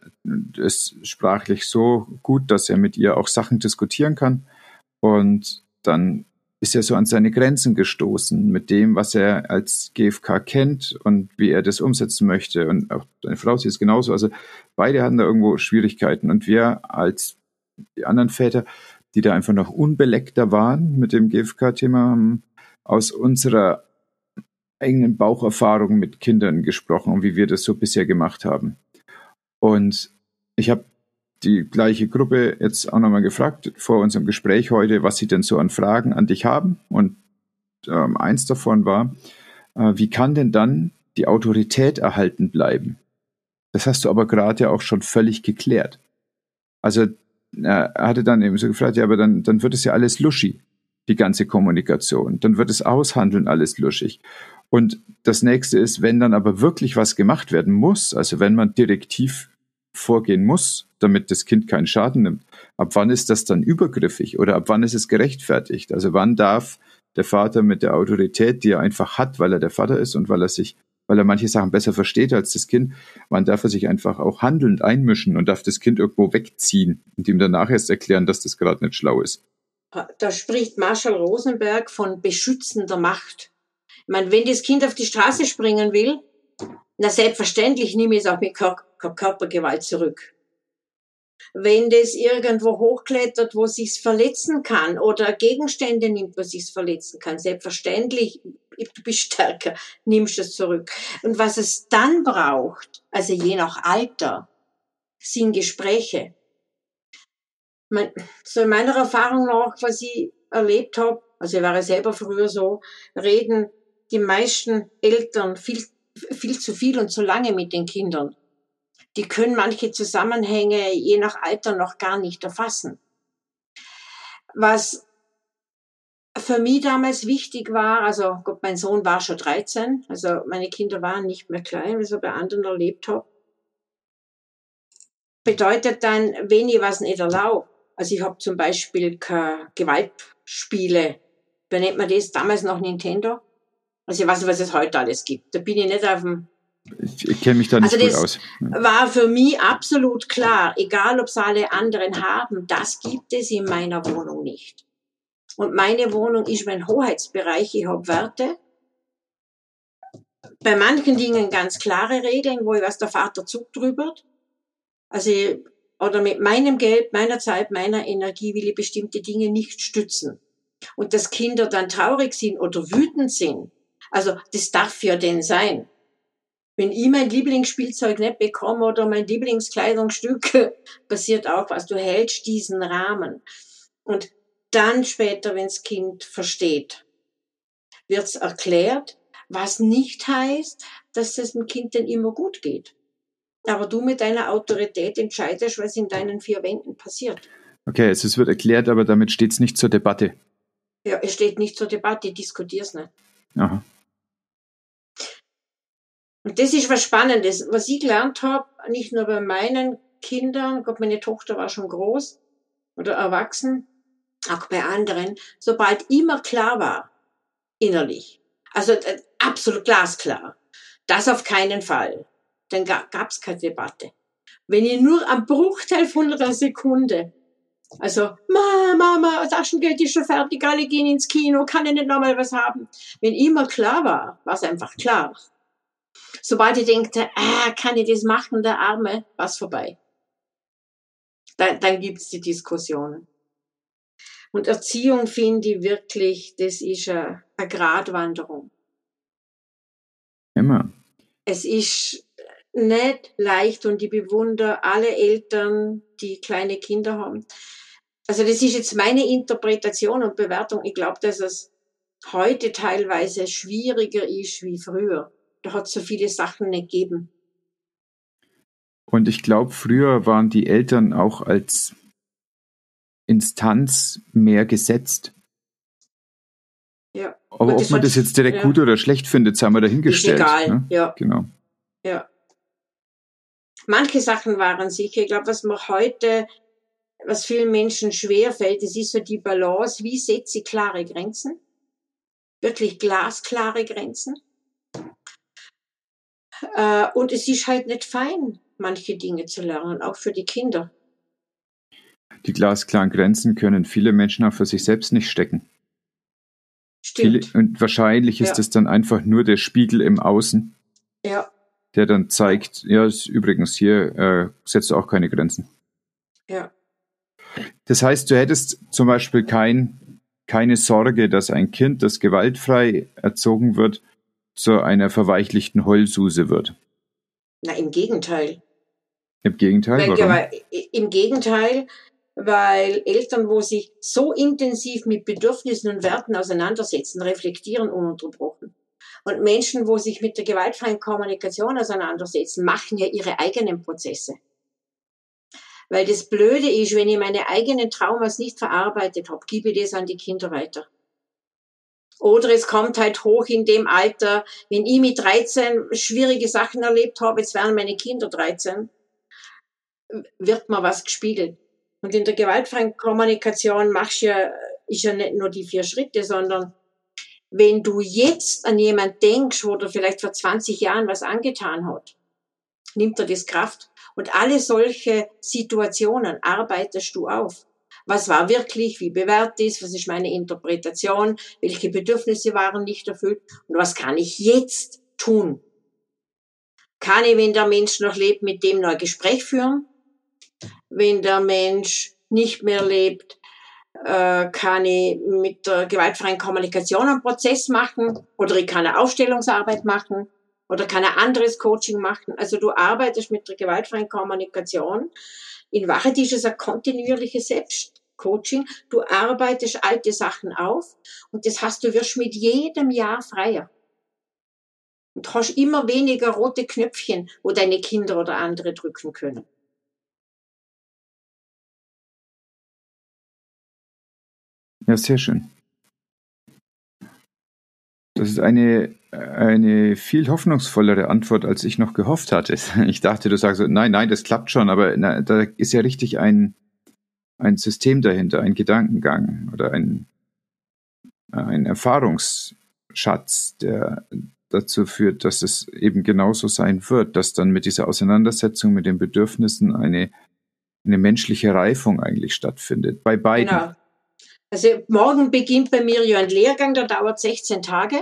ist sprachlich so gut, dass er mit ihr auch Sachen diskutieren kann. Und dann ist er so an seine Grenzen gestoßen mit dem, was er als GFK kennt und wie er das umsetzen möchte. Und auch seine Frau sieht es genauso. Also beide hatten da irgendwo Schwierigkeiten. Und wir als die anderen Väter, die da einfach noch unbeleckter waren mit dem GFK-Thema, haben aus unserer eigenen Baucherfahrung mit Kindern gesprochen und wie wir das so bisher gemacht haben. Und ich habe die gleiche Gruppe jetzt auch nochmal gefragt vor unserem Gespräch heute, was sie denn so an Fragen an dich haben. Und ähm, eins davon war, äh, wie kann denn dann die Autorität erhalten bleiben? Das hast du aber gerade ja auch schon völlig geklärt. Also er hatte dann eben so gefragt, ja, aber dann, dann wird es ja alles luschi, die ganze Kommunikation. Dann wird es Aushandeln alles luschig. Und das nächste ist, wenn dann aber wirklich was gemacht werden muss, also wenn man direktiv vorgehen muss, damit das Kind keinen Schaden nimmt, ab wann ist das dann übergriffig oder ab wann ist es gerechtfertigt? Also wann darf der Vater mit der Autorität, die er einfach hat, weil er der Vater ist und weil er sich, weil er manche Sachen besser versteht als das Kind, wann darf er sich einfach auch handelnd einmischen und darf das Kind irgendwo wegziehen und ihm danach erst erklären, dass das gerade nicht schlau ist? Da spricht Marshall Rosenberg von beschützender Macht. Ich meine, wenn das Kind auf die Straße springen will, na selbstverständlich nehme ich es auch mit Körpergewalt zurück. Wenn das irgendwo hochklettert, wo sich's verletzen kann oder Gegenstände nimmt, wo sich's verletzen kann, selbstverständlich, du bist stärker, nimmst es zurück. Und was es dann braucht, also je nach Alter, sind Gespräche. so in meiner Erfahrung nach, was ich erlebt habe, also ich war selber früher so, reden die meisten Eltern viel, viel zu viel und zu lange mit den Kindern. Die können manche Zusammenhänge je nach Alter noch gar nicht erfassen. Was für mich damals wichtig war, also Gott, mein Sohn war schon 13, also meine Kinder waren nicht mehr klein, wie ich bei anderen erlebt habe, bedeutet dann, wenn ich was nicht erlaube, also ich habe zum Beispiel keine Gewaltspiele, wie nennt man das, damals noch Nintendo, also ich weiß nicht, was es heute alles gibt, da bin ich nicht auf dem ich kenne mich da nicht also gut aus. War für mich absolut klar, egal ob es alle anderen haben, das gibt es in meiner Wohnung nicht. Und meine Wohnung ist mein Hoheitsbereich, ich habe Werte. Bei manchen Dingen ganz klare Regeln, wo ich was der Vater Zug drüber. Also, oder mit meinem Geld, meiner Zeit, meiner Energie will ich bestimmte Dinge nicht stützen. Und dass Kinder dann traurig sind oder wütend sind, also das darf ja denn sein. Wenn ich mein Lieblingsspielzeug nicht bekomme oder mein Lieblingskleidungsstück, passiert auch was. Du hältst diesen Rahmen. Und dann später, wenns Kind versteht, wird's erklärt, was nicht heißt, dass es dem Kind dann immer gut geht. Aber du mit deiner Autorität entscheidest, was in deinen vier Wänden passiert. Okay, also es wird erklärt, aber damit steht es nicht zur Debatte. Ja, es steht nicht zur Debatte, diskutier's nicht. Aha. Und das ist was Spannendes, was ich gelernt habe, nicht nur bei meinen Kindern, Gott, meine Tochter war schon groß oder erwachsen, auch bei anderen, sobald immer klar war, innerlich, also äh, absolut glasklar, das auf keinen Fall, dann gab es keine Debatte. Wenn ich nur am Bruchteil von einer Sekunde, also, Mama, Mama, Taschengeld ist schon fertig, alle gehen ins Kino, kann ich nicht nochmal was haben. Wenn immer klar war, war es einfach klar. Sobald ich denke, ah, kann ich das machen, der Arme, was vorbei. Dann, dann gibt's die Diskussionen. Und Erziehung finde ich wirklich, das ist eine, eine Gratwanderung. Immer. Es ist nicht leicht und ich bewundere alle Eltern, die kleine Kinder haben. Also das ist jetzt meine Interpretation und Bewertung. Ich glaube, dass es heute teilweise schwieriger ist wie früher da hat es so viele Sachen nicht gegeben. Und ich glaube, früher waren die Eltern auch als Instanz mehr gesetzt. Ja. Aber ob man das jetzt direkt ja. gut oder schlecht findet, sei mal dahingestellt. Ist egal, ne? ja. Genau. Ja. Manche Sachen waren sicher. Ich glaube, was man heute, was vielen Menschen schwerfällt, das ist so die Balance. Wie setze ich klare Grenzen? Wirklich glasklare Grenzen? Äh, und es ist halt nicht fein, manche Dinge zu lernen, auch für die Kinder. Die glasklaren Grenzen können viele Menschen auch für sich selbst nicht stecken. Stimmt. Viele, und wahrscheinlich ist es dann einfach nur der Spiegel im Außen. Ja. Der dann zeigt, ja, ist übrigens hier äh, setzt du auch keine Grenzen. Ja. Das heißt, du hättest zum Beispiel kein, keine Sorge, dass ein Kind, das gewaltfrei erzogen wird, zu einer verweichlichten Heulsuse wird. Na, im Gegenteil. Im Gegenteil? Weil, warum? Im Gegenteil, weil Eltern, wo sich so intensiv mit Bedürfnissen und Werten auseinandersetzen, reflektieren ununterbrochen. Und Menschen, wo sich mit der gewaltfreien Kommunikation auseinandersetzen, machen ja ihre eigenen Prozesse. Weil das Blöde ist, wenn ich meine eigenen Traumas nicht verarbeitet habe, gebe ich das an die Kinder weiter. Oder es kommt halt hoch in dem Alter, wenn ich mit 13 schwierige Sachen erlebt habe, jetzt wären meine Kinder 13, wird mir was gespiegelt. Und in der gewaltfreien Kommunikation machst ja, ist ja nicht nur die vier Schritte, sondern wenn du jetzt an jemand denkst, wo dir vielleicht vor 20 Jahren was angetan hat, nimmt er das Kraft. Und alle solche Situationen arbeitest du auf. Was war wirklich, wie bewährt ist, was ist meine Interpretation, welche Bedürfnisse waren nicht erfüllt und was kann ich jetzt tun? Kann ich, wenn der Mensch noch lebt, mit dem ein Gespräch führen? wenn der Mensch nicht mehr lebt, äh, kann ich mit der gewaltfreien Kommunikation einen Prozess machen oder ich kann eine Aufstellungsarbeit machen oder kann ein anderes Coaching machen. Also du arbeitest mit der gewaltfreien Kommunikation. In Wahrheit ist es ein kontinuierliches Selbstcoaching. Du arbeitest alte Sachen auf und das hast du wirst mit jedem Jahr freier. Und hast immer weniger rote Knöpfchen, wo deine Kinder oder andere drücken können. Ja, sehr schön. Das ist eine, eine viel hoffnungsvollere Antwort, als ich noch gehofft hatte. Ich dachte, du sagst, nein, nein, das klappt schon, aber na, da ist ja richtig ein, ein System dahinter, ein Gedankengang oder ein, ein Erfahrungsschatz, der dazu führt, dass es eben genauso sein wird, dass dann mit dieser Auseinandersetzung mit den Bedürfnissen eine, eine menschliche Reifung eigentlich stattfindet. Bei beiden. Genau. Also morgen beginnt bei mir ja ein Lehrgang, der dauert 16 Tage.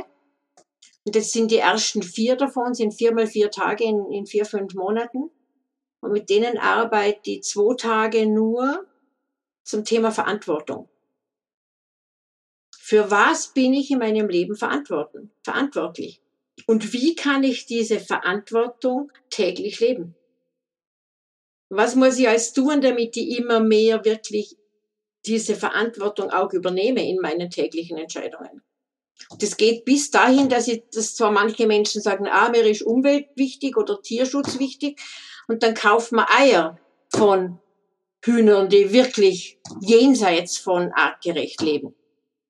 Und das sind die ersten vier davon, sind vier mal vier Tage in, in vier, fünf Monaten. Und mit denen arbeite ich zwei Tage nur zum Thema Verantwortung. Für was bin ich in meinem Leben verantwortlich? Und wie kann ich diese Verantwortung täglich leben? Was muss ich als tun, damit ich immer mehr wirklich diese Verantwortung auch übernehme in meinen täglichen Entscheidungen. Das geht bis dahin, dass, ich, dass zwar manche Menschen sagen, ah, mir ist Umwelt wichtig oder Tierschutz wichtig, und dann kauft man Eier von Hühnern, die wirklich jenseits von artgerecht leben.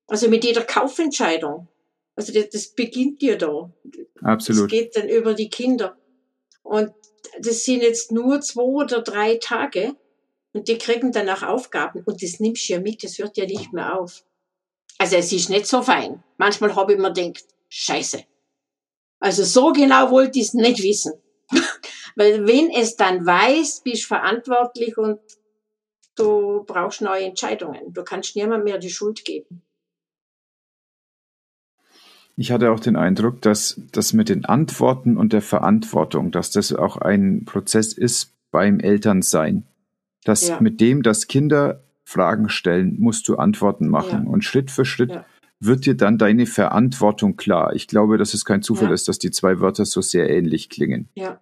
Also mit jeder Kaufentscheidung. Also das, das beginnt ja da. Absolut. Das geht dann über die Kinder. Und das sind jetzt nur zwei oder drei Tage, und die kriegen dann auch Aufgaben und das nimmst du ja mit, das hört ja nicht mehr auf. Also es ist nicht so fein. Manchmal habe ich mir gedacht, scheiße. Also so genau wollte ich es nicht wissen. Weil wenn es dann weiß, bist du verantwortlich und du brauchst neue Entscheidungen. Du kannst niemand mehr die Schuld geben. Ich hatte auch den Eindruck, dass das mit den Antworten und der Verantwortung, dass das auch ein Prozess ist beim Elternsein dass ja. mit dem, dass Kinder Fragen stellen, musst du Antworten machen. Ja. Und Schritt für Schritt ja. wird dir dann deine Verantwortung klar. Ich glaube, dass es kein Zufall ist, dass die zwei Wörter so sehr ähnlich klingen. Ja.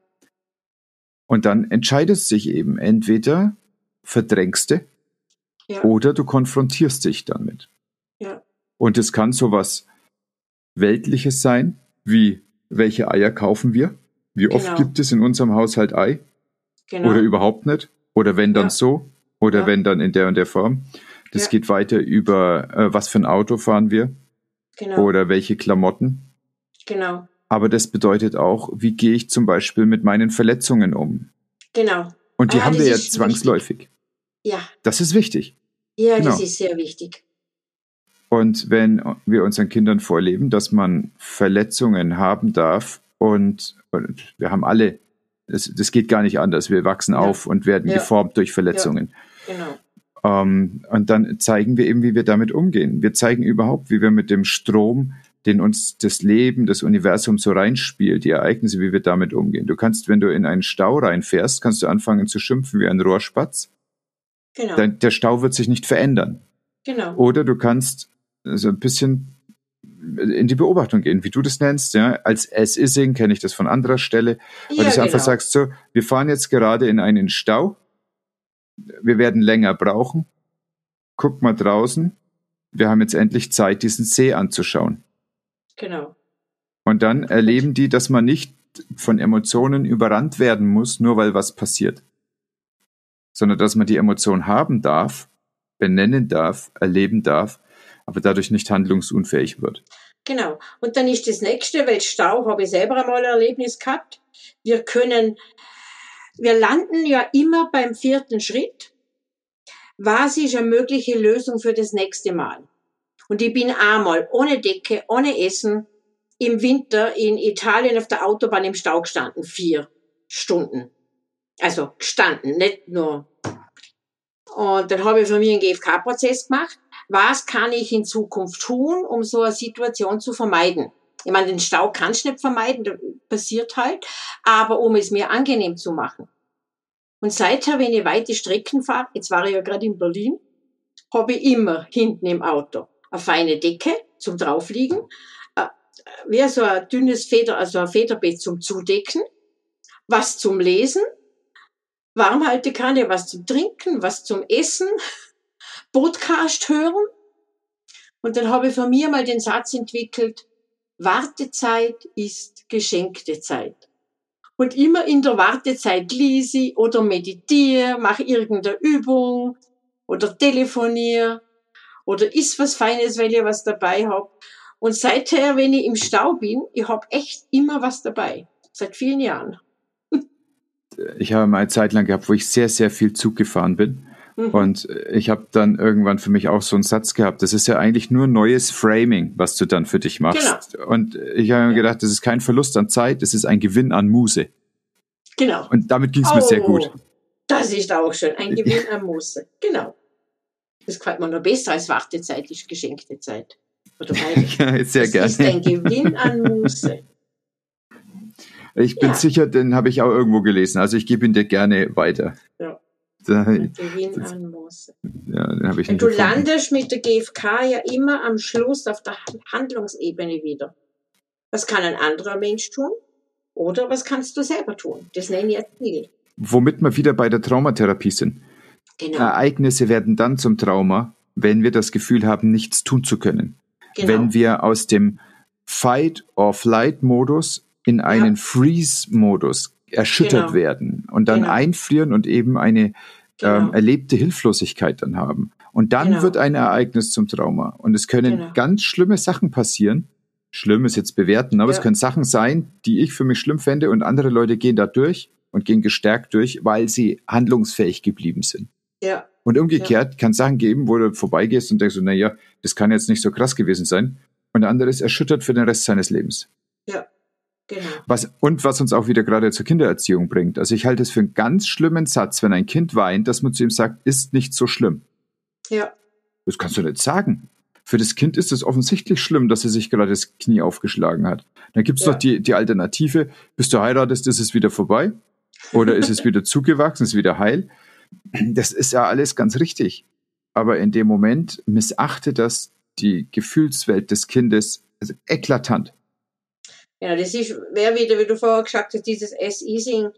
Und dann entscheidest sich eben entweder verdrängst du oder du konfrontierst dich damit. Ja. Und es kann sowas Weltliches sein, wie welche Eier kaufen wir? Wie oft genau. gibt es in unserem Haushalt Ei? Genau. Oder überhaupt nicht? Oder wenn dann ja. so, oder ja. wenn dann in der und der Form. Das ja. geht weiter über, äh, was für ein Auto fahren wir? Genau. Oder welche Klamotten? Genau. Aber das bedeutet auch, wie gehe ich zum Beispiel mit meinen Verletzungen um? Genau. Und die ah, haben wir ja zwangsläufig. Wichtig. Ja. Das ist wichtig. Ja, genau. das ist sehr wichtig. Und wenn wir unseren Kindern vorleben, dass man Verletzungen haben darf und, und wir haben alle das, das geht gar nicht anders. Wir wachsen ja. auf und werden ja. geformt durch Verletzungen. Ja. Genau. Ähm, und dann zeigen wir eben, wie wir damit umgehen. Wir zeigen überhaupt, wie wir mit dem Strom, den uns das Leben, das Universum so reinspielt, die Ereignisse, wie wir damit umgehen. Du kannst, wenn du in einen Stau reinfährst, kannst du anfangen zu schimpfen wie ein Rohrspatz. Genau. Der, der Stau wird sich nicht verändern. Genau. Oder du kannst so ein bisschen in die Beobachtung gehen, wie du das nennst, ja, als As-Ising kenne ich das von anderer Stelle, weil ja, du genau. einfach sagst so, wir fahren jetzt gerade in einen Stau, wir werden länger brauchen, guck mal draußen, wir haben jetzt endlich Zeit, diesen See anzuschauen. Genau. Und dann erleben die, dass man nicht von Emotionen überrannt werden muss, nur weil was passiert, sondern dass man die Emotion haben darf, benennen darf, erleben darf aber dadurch nicht handlungsunfähig wird. Genau. Und dann ist das nächste, weil Stau habe ich selber einmal ein Erlebnis gehabt. Wir können, wir landen ja immer beim vierten Schritt. Was ist eine mögliche Lösung für das nächste Mal? Und ich bin einmal ohne Decke, ohne Essen im Winter in Italien auf der Autobahn im Stau gestanden. Vier Stunden. Also gestanden, nicht nur. Und dann habe ich für mich einen GFK-Prozess gemacht was kann ich in Zukunft tun, um so eine Situation zu vermeiden? Ich meine, den Stau kannst du nicht vermeiden, das passiert halt, aber um es mir angenehm zu machen. Und seither, wenn ich weite Strecken fahre, jetzt war ich ja gerade in Berlin, habe ich immer hinten im Auto eine feine Decke zum draufliegen, äh, wie so ein dünnes Feder, also ein Federbett zum Zudecken, was zum Lesen, Warmhaltekanne, was zum Trinken, was zum Essen, Podcast hören. Und dann habe ich von mir mal den Satz entwickelt, Wartezeit ist geschenkte Zeit. Und immer in der Wartezeit lese ich oder meditiere, mache irgendeine Übung oder telefoniere oder isst was Feines, weil ich was dabei habe. Und seither, wenn ich im Stau bin, ich habe echt immer was dabei. Seit vielen Jahren. Ich habe mal eine Zeit lang gehabt, wo ich sehr, sehr viel Zug gefahren bin. Mhm. Und ich habe dann irgendwann für mich auch so einen Satz gehabt, das ist ja eigentlich nur neues Framing, was du dann für dich machst. Genau. Und ich habe mir gedacht, das ist kein Verlust an Zeit, das ist ein Gewinn an Muse. Genau. Und damit ging es oh, mir sehr gut. Das ist auch schön, ein Gewinn an Muse. Genau. Das gefällt mir noch besser als Wartezeit ist geschenkte Zeit. Oder ja, sehr das gerne. ist ein Gewinn an Muse. Ich bin ja. sicher, den habe ich auch irgendwo gelesen. Also ich gebe ihn dir gerne weiter. Ja. An muss. Ja, den habe ich nicht Du gefunden. landest mit der GfK ja immer am Schluss auf der Handlungsebene wieder. Was kann ein anderer Mensch tun? Oder was kannst du selber tun? Das nenne ich jetzt Ziel. Womit wir wieder bei der Traumatherapie sind. Genau. Ereignisse werden dann zum Trauma, wenn wir das Gefühl haben, nichts tun zu können. Genau. Wenn wir aus dem Fight-or-Flight-Modus in einen ja. Freeze-Modus erschüttert genau. werden und dann genau. einfrieren und eben eine genau. ähm, erlebte Hilflosigkeit dann haben. Und dann genau. wird ein Ereignis zum Trauma. Und es können genau. ganz schlimme Sachen passieren. Schlimm ist jetzt bewerten, aber ja. es können Sachen sein, die ich für mich schlimm fände und andere Leute gehen da durch und gehen gestärkt durch, weil sie handlungsfähig geblieben sind. Ja. Und umgekehrt ja. kann es Sachen geben, wo du vorbeigehst und denkst so, naja, das kann jetzt nicht so krass gewesen sein. Und der andere ist erschüttert für den Rest seines Lebens. Ja. Genau. Was, und was uns auch wieder gerade zur Kindererziehung bringt. Also ich halte es für einen ganz schlimmen Satz, wenn ein Kind weint, dass man zu ihm sagt, ist nicht so schlimm. Ja. Das kannst du nicht sagen. Für das Kind ist es offensichtlich schlimm, dass er sich gerade das Knie aufgeschlagen hat. Dann gibt es ja. noch die, die Alternative, bis du heiratest, ist es wieder vorbei. Oder ist es wieder zugewachsen, ist wieder heil. Das ist ja alles ganz richtig. Aber in dem Moment missachtet das die Gefühlswelt des Kindes also eklatant. Ja, das ist, wäre wieder, wie du vorher gesagt hast, dieses S-Easing,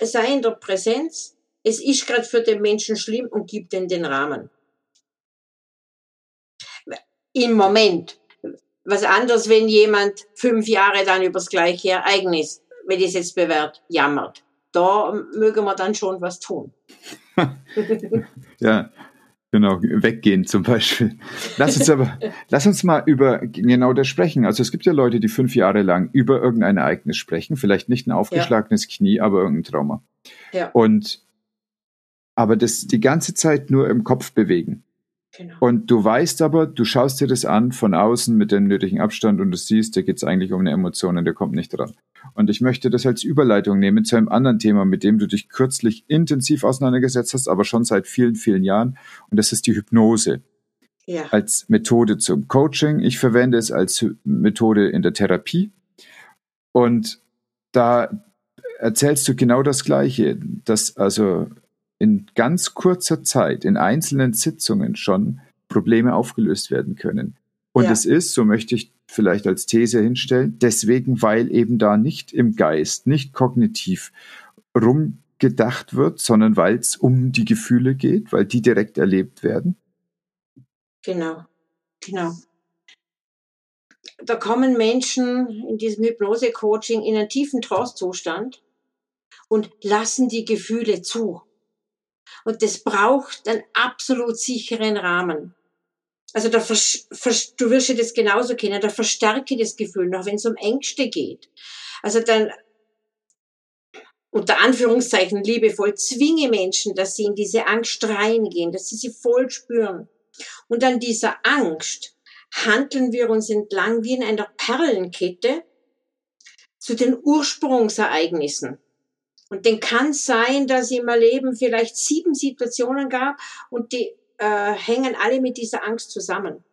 sei in der Präsenz. Es ist gerade für den Menschen schlimm und gibt den den Rahmen. Im Moment. Was anderes, wenn jemand fünf Jahre dann über das gleiche Ereignis, wenn es jetzt bewährt, jammert. Da mögen wir dann schon was tun. ja, Genau, weggehen zum Beispiel. Lass uns aber, lass uns mal über genau das sprechen. Also es gibt ja Leute, die fünf Jahre lang über irgendein Ereignis sprechen, vielleicht nicht ein aufgeschlagenes ja. Knie, aber irgendein Trauma. Ja. Und aber das die ganze Zeit nur im Kopf bewegen. Genau. Und du weißt aber, du schaust dir das an von außen mit dem nötigen Abstand und du siehst, da geht es eigentlich um eine Emotion und der kommt nicht dran. Und ich möchte das als Überleitung nehmen zu einem anderen Thema, mit dem du dich kürzlich intensiv auseinandergesetzt hast, aber schon seit vielen, vielen Jahren. Und das ist die Hypnose. Ja. Als Methode zum Coaching. Ich verwende es als Methode in der Therapie. Und da erzählst du genau das Gleiche, dass also in ganz kurzer Zeit, in einzelnen Sitzungen schon Probleme aufgelöst werden können. Und ja. es ist, so möchte ich vielleicht als These hinstellen, deswegen, weil eben da nicht im Geist, nicht kognitiv rumgedacht wird, sondern weil es um die Gefühle geht, weil die direkt erlebt werden. Genau, genau. Da kommen Menschen in diesem Hypnose-Coaching in einen tiefen Trance-Zustand und lassen die Gefühle zu. Und das braucht einen absolut sicheren Rahmen. Also da vers, du wirst ja das genauso kennen, da verstärke das Gefühl noch, wenn es um Ängste geht. Also dann unter Anführungszeichen liebevoll zwinge Menschen, dass sie in diese Angst reingehen, dass sie sie voll spüren. Und an dieser Angst handeln wir uns entlang wie in einer Perlenkette zu den Ursprungsereignissen. Und den kann sein, dass es im Leben vielleicht sieben Situationen gab und die äh, hängen alle mit dieser Angst zusammen.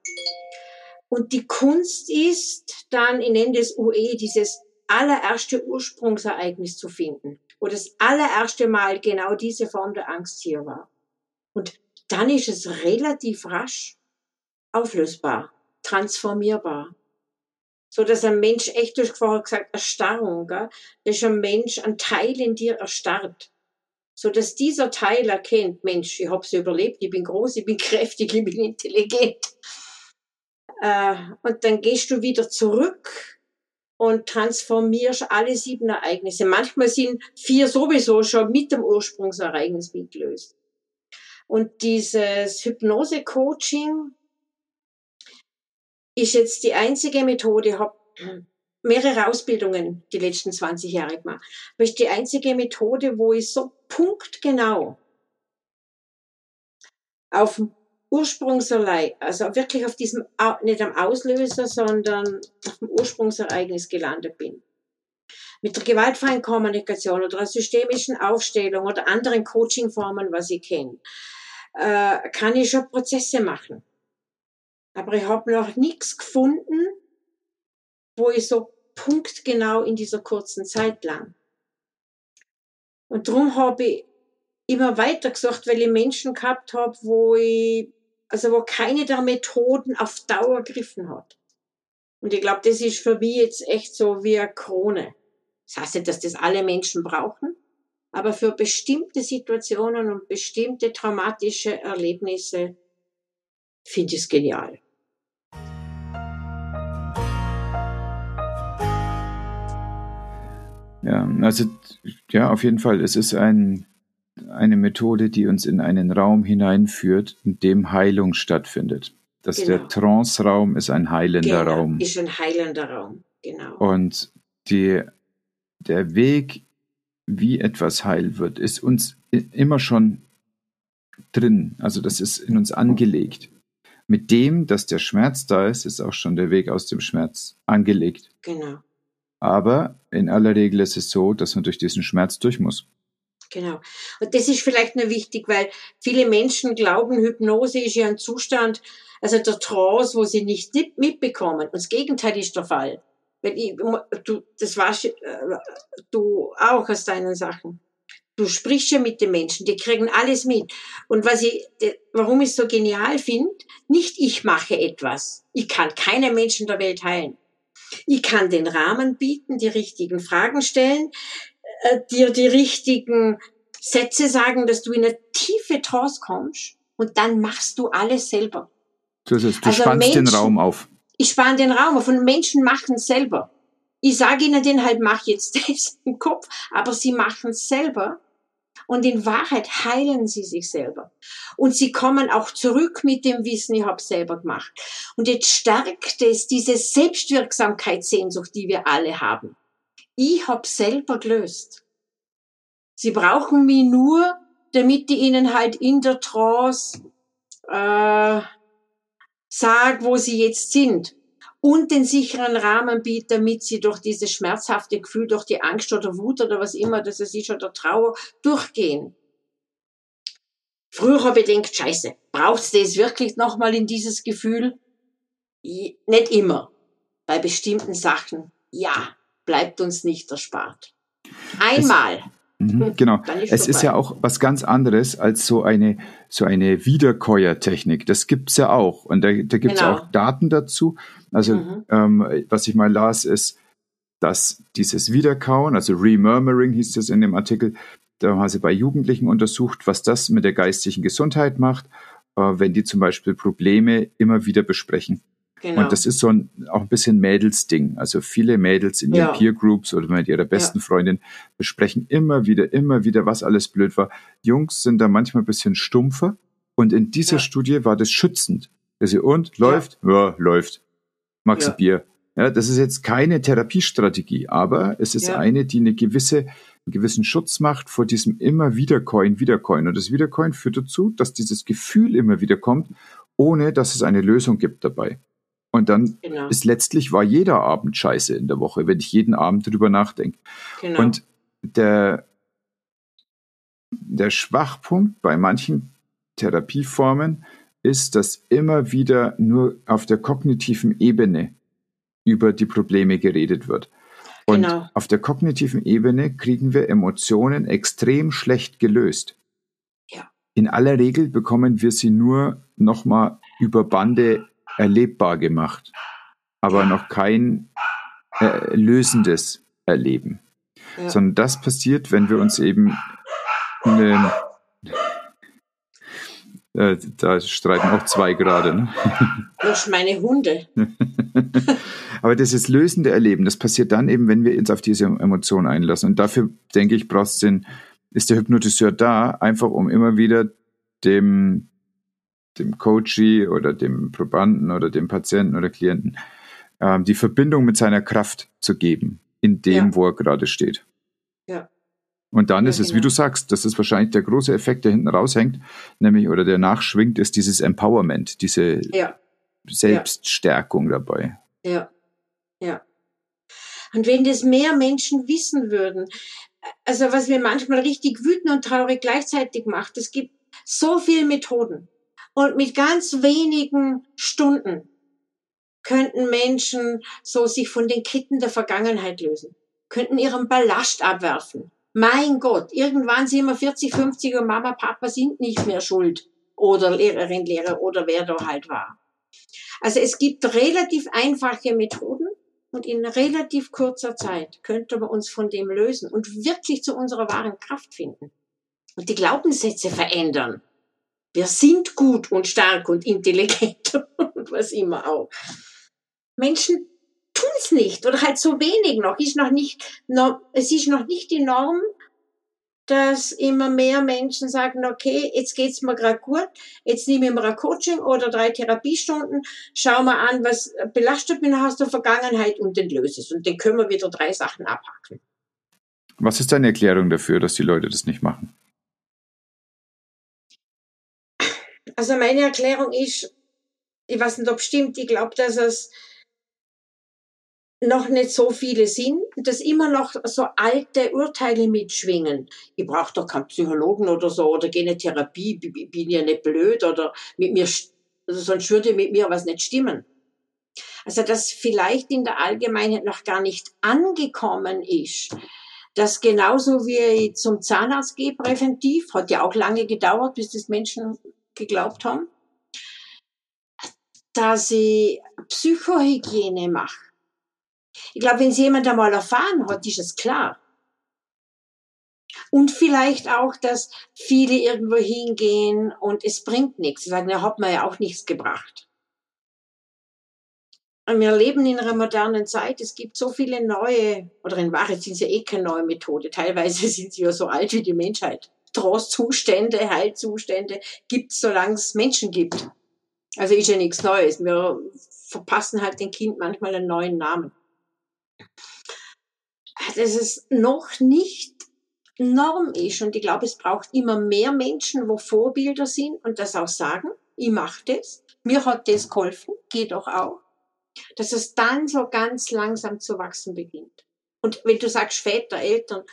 Und die Kunst ist dann, ich nenne das UE, dieses allererste Ursprungsereignis zu finden, wo das allererste Mal genau diese Form der Angst hier war. Und dann ist es relativ rasch auflösbar, transformierbar. So dass ein Mensch echt, du hast vorher gesagt, Erstarrung, gell? Das ist ein Mensch, ein Teil in dir erstarrt so dass dieser Teil erkennt, Mensch, ich habe es überlebt, ich bin groß, ich bin kräftig, ich bin intelligent. Äh, und dann gehst du wieder zurück und transformierst alle sieben Ereignisse. Manchmal sind vier sowieso schon mit dem Ursprungsereignis mitgelöst. Und dieses Hypnose-Coaching ist jetzt die einzige Methode, ich habe mehrere Ausbildungen die letzten 20 Jahre gemacht. Aber ist die einzige Methode, wo ich so punktgenau auf dem Ursprungserlei, also wirklich auf diesem, nicht am Auslöser, sondern auf dem Ursprungsereignis gelandet bin. Mit der gewaltfreien Kommunikation oder einer systemischen Aufstellung oder anderen Coachingformen, was ich kenne, äh, kann ich schon Prozesse machen. Aber ich habe noch nichts gefunden, wo ich so punktgenau in dieser kurzen Zeit lang. Und darum habe ich immer weiter gesucht, weil ich Menschen gehabt habe, wo ich, also wo keine der Methoden auf Dauer griffen hat. Und ich glaube, das ist für mich jetzt echt so wie eine Krone. Das heißt nicht, dass das alle Menschen brauchen, aber für bestimmte Situationen und bestimmte traumatische Erlebnisse finde ich es genial. Ja, also ja, auf jeden Fall. Es ist ein, eine Methode, die uns in einen Raum hineinführt, in dem Heilung stattfindet. Dass genau. der Trance-Raum ist ein heilender genau, Raum. Ist ein heilender Raum, genau. Und die, der Weg, wie etwas heil wird, ist uns immer schon drin. Also das ist in uns angelegt. Mit dem, dass der Schmerz da ist, ist auch schon der Weg aus dem Schmerz angelegt. Genau. Aber in aller Regel ist es so, dass man durch diesen Schmerz durch muss. Genau. Und das ist vielleicht nur wichtig, weil viele Menschen glauben, Hypnose ist ja ein Zustand, also der Trance, wo sie nicht mitbekommen. Und das Gegenteil ist der Fall. Weil ich, du, das warst äh, du auch aus deinen Sachen. Du sprichst ja mit den Menschen, die kriegen alles mit. Und was ich, warum ich es so genial finde, nicht ich mache etwas. Ich kann keinen Menschen der Welt heilen. Ich kann den Rahmen bieten, die richtigen Fragen stellen, äh, dir die richtigen Sätze sagen, dass du in eine tiefe Trance kommst und dann machst du alles selber. Das heißt, du also spannst Menschen, den Raum auf. Ich spanne den Raum auf und Menschen machen es selber. Ich sage ihnen den halt, mach jetzt das im Kopf, aber sie machen es selber und in Wahrheit heilen sie sich selber. Und sie kommen auch zurück mit dem Wissen, ich habe selber gemacht. Und jetzt stärkt es diese Selbstwirksamkeitssehnsucht, die wir alle haben. Ich habe selber gelöst. Sie brauchen mich nur, damit ich ihnen halt in der Trance äh, sag, wo sie jetzt sind. Und den sicheren Rahmen bietet, damit sie durch dieses schmerzhafte Gefühl, durch die Angst oder Wut oder was immer das ist oder Trauer durchgehen. Früher habe ich gedacht, scheiße, braucht's das wirklich nochmal in dieses Gefühl? Nicht immer. Bei bestimmten Sachen, ja, bleibt uns nicht erspart. Einmal. Es, mhm, genau. Es ist ja auch was ganz anderes als so eine, so eine Wiederkäuertechnik. Das gibt's ja auch. Und da, da gibt's genau. auch Daten dazu. Also, mhm. ähm, was ich mal las, ist, dass dieses Wiederkauen, also Remurmuring hieß das in dem Artikel, da haben sie bei Jugendlichen untersucht, was das mit der geistigen Gesundheit macht, äh, wenn die zum Beispiel Probleme immer wieder besprechen. Genau. Und das ist so ein, auch ein bisschen Mädelsding. Also viele Mädels in ja. ihren Peer Groups oder mit ihrer besten ja. Freundin besprechen immer wieder, immer wieder, was alles blöd war. Jungs sind da manchmal ein bisschen stumpfer. Und in dieser ja. Studie war das schützend. Also, und läuft? Ja, läuft. Magst du Bier? Ja, das ist jetzt keine Therapiestrategie, aber es ist eine, die eine gewisse, einen gewissen Schutz macht vor diesem immer Wiedercoin, Wiedercoin. Und das Wiedercoin führt dazu, dass dieses Gefühl immer wieder kommt, ohne dass es eine Lösung gibt dabei. Und dann genau. ist letztlich war jeder Abend scheiße in der Woche, wenn ich jeden Abend drüber nachdenke. Genau. Und der, der Schwachpunkt bei manchen Therapieformen ist, dass immer wieder nur auf der kognitiven Ebene über die Probleme geredet wird. Und genau. auf der kognitiven Ebene kriegen wir Emotionen extrem schlecht gelöst. Ja. In aller Regel bekommen wir sie nur nochmal über Bande erlebbar gemacht, aber noch kein äh, lösendes Erleben. Ja. Sondern das passiert, wenn wir uns eben eine, äh, da streiten auch zwei gerade. Ne? Das meine Hunde. Aber dieses lösende Erleben, das passiert dann eben, wenn wir uns auf diese Emotion einlassen. Und dafür, denke ich, brauchst den, ist der Hypnotiseur da, einfach um immer wieder dem dem Coachee oder dem Probanden oder dem Patienten oder Klienten ähm, die Verbindung mit seiner Kraft zu geben, in dem, ja. wo er gerade steht. Ja. Und dann ja, ist es, genau. wie du sagst, das ist wahrscheinlich der große Effekt, der hinten raushängt, nämlich oder der nachschwingt, ist dieses Empowerment, diese ja. Selbststärkung dabei. Ja, ja. Und wenn das mehr Menschen wissen würden, also was mir manchmal richtig wütend und traurig gleichzeitig macht, es gibt so viele Methoden. Und mit ganz wenigen Stunden könnten Menschen so sich von den Kitten der Vergangenheit lösen, könnten ihren Ballast abwerfen. Mein Gott, irgendwann sind wir 40, 50 und Mama, Papa sind nicht mehr schuld. Oder Lehrerin, Lehrer oder wer da halt war. Also es gibt relativ einfache Methoden und in relativ kurzer Zeit könnte man uns von dem lösen und wirklich zu unserer wahren Kraft finden. Und die Glaubenssätze verändern. Wir sind gut und stark und intelligent und was immer auch. Menschen tun es nicht oder halt so wenig noch. Ist noch nicht, noch, es ist noch nicht die Norm, dass immer mehr Menschen sagen, okay, jetzt geht's mir gerade gut, jetzt nehme ich mir ein Coaching oder drei Therapiestunden, schau mal an, was belastet mich aus der Vergangenheit und den löse es. Und dann können wir wieder drei Sachen abhaken. Was ist deine Erklärung dafür, dass die Leute das nicht machen? Also meine Erklärung ist, ich weiß nicht, ob es stimmt, ich glaube, dass es noch nicht so viele sind, dass immer noch so alte Urteile mitschwingen. Ich brauche doch keinen Psychologen oder so oder gehe eine Therapie, bin ja nicht blöd oder mit mir, sonst würde mit mir was nicht stimmen. Also dass vielleicht in der Allgemeinheit noch gar nicht angekommen ist, dass genauso wie ich zum Zahnarzt gehe präventiv, hat ja auch lange gedauert, bis das Menschen geglaubt haben, dass ich Psychohygiene mache. Ich glaube, wenn es jemand einmal erfahren hat, ist es klar. Und vielleicht auch, dass viele irgendwo hingehen und es bringt nichts. Sie sagen, da hat man ja auch nichts gebracht. Und wir leben in einer modernen Zeit. Es gibt so viele neue, oder in Wahrheit sind sie eh keine neue Methode. Teilweise sind sie ja so alt wie die Menschheit. Trostzustände, Heilzustände gibt solange es Menschen gibt. Also ist ja nichts Neues. Wir verpassen halt dem Kind manchmal einen neuen Namen. Dass es noch nicht Norm ist und ich glaube, es braucht immer mehr Menschen, wo Vorbilder sind und das auch sagen, ich mache das, mir hat das geholfen, geht doch auch. dass es dann so ganz langsam zu wachsen beginnt. Und wenn du sagst Väter, Eltern,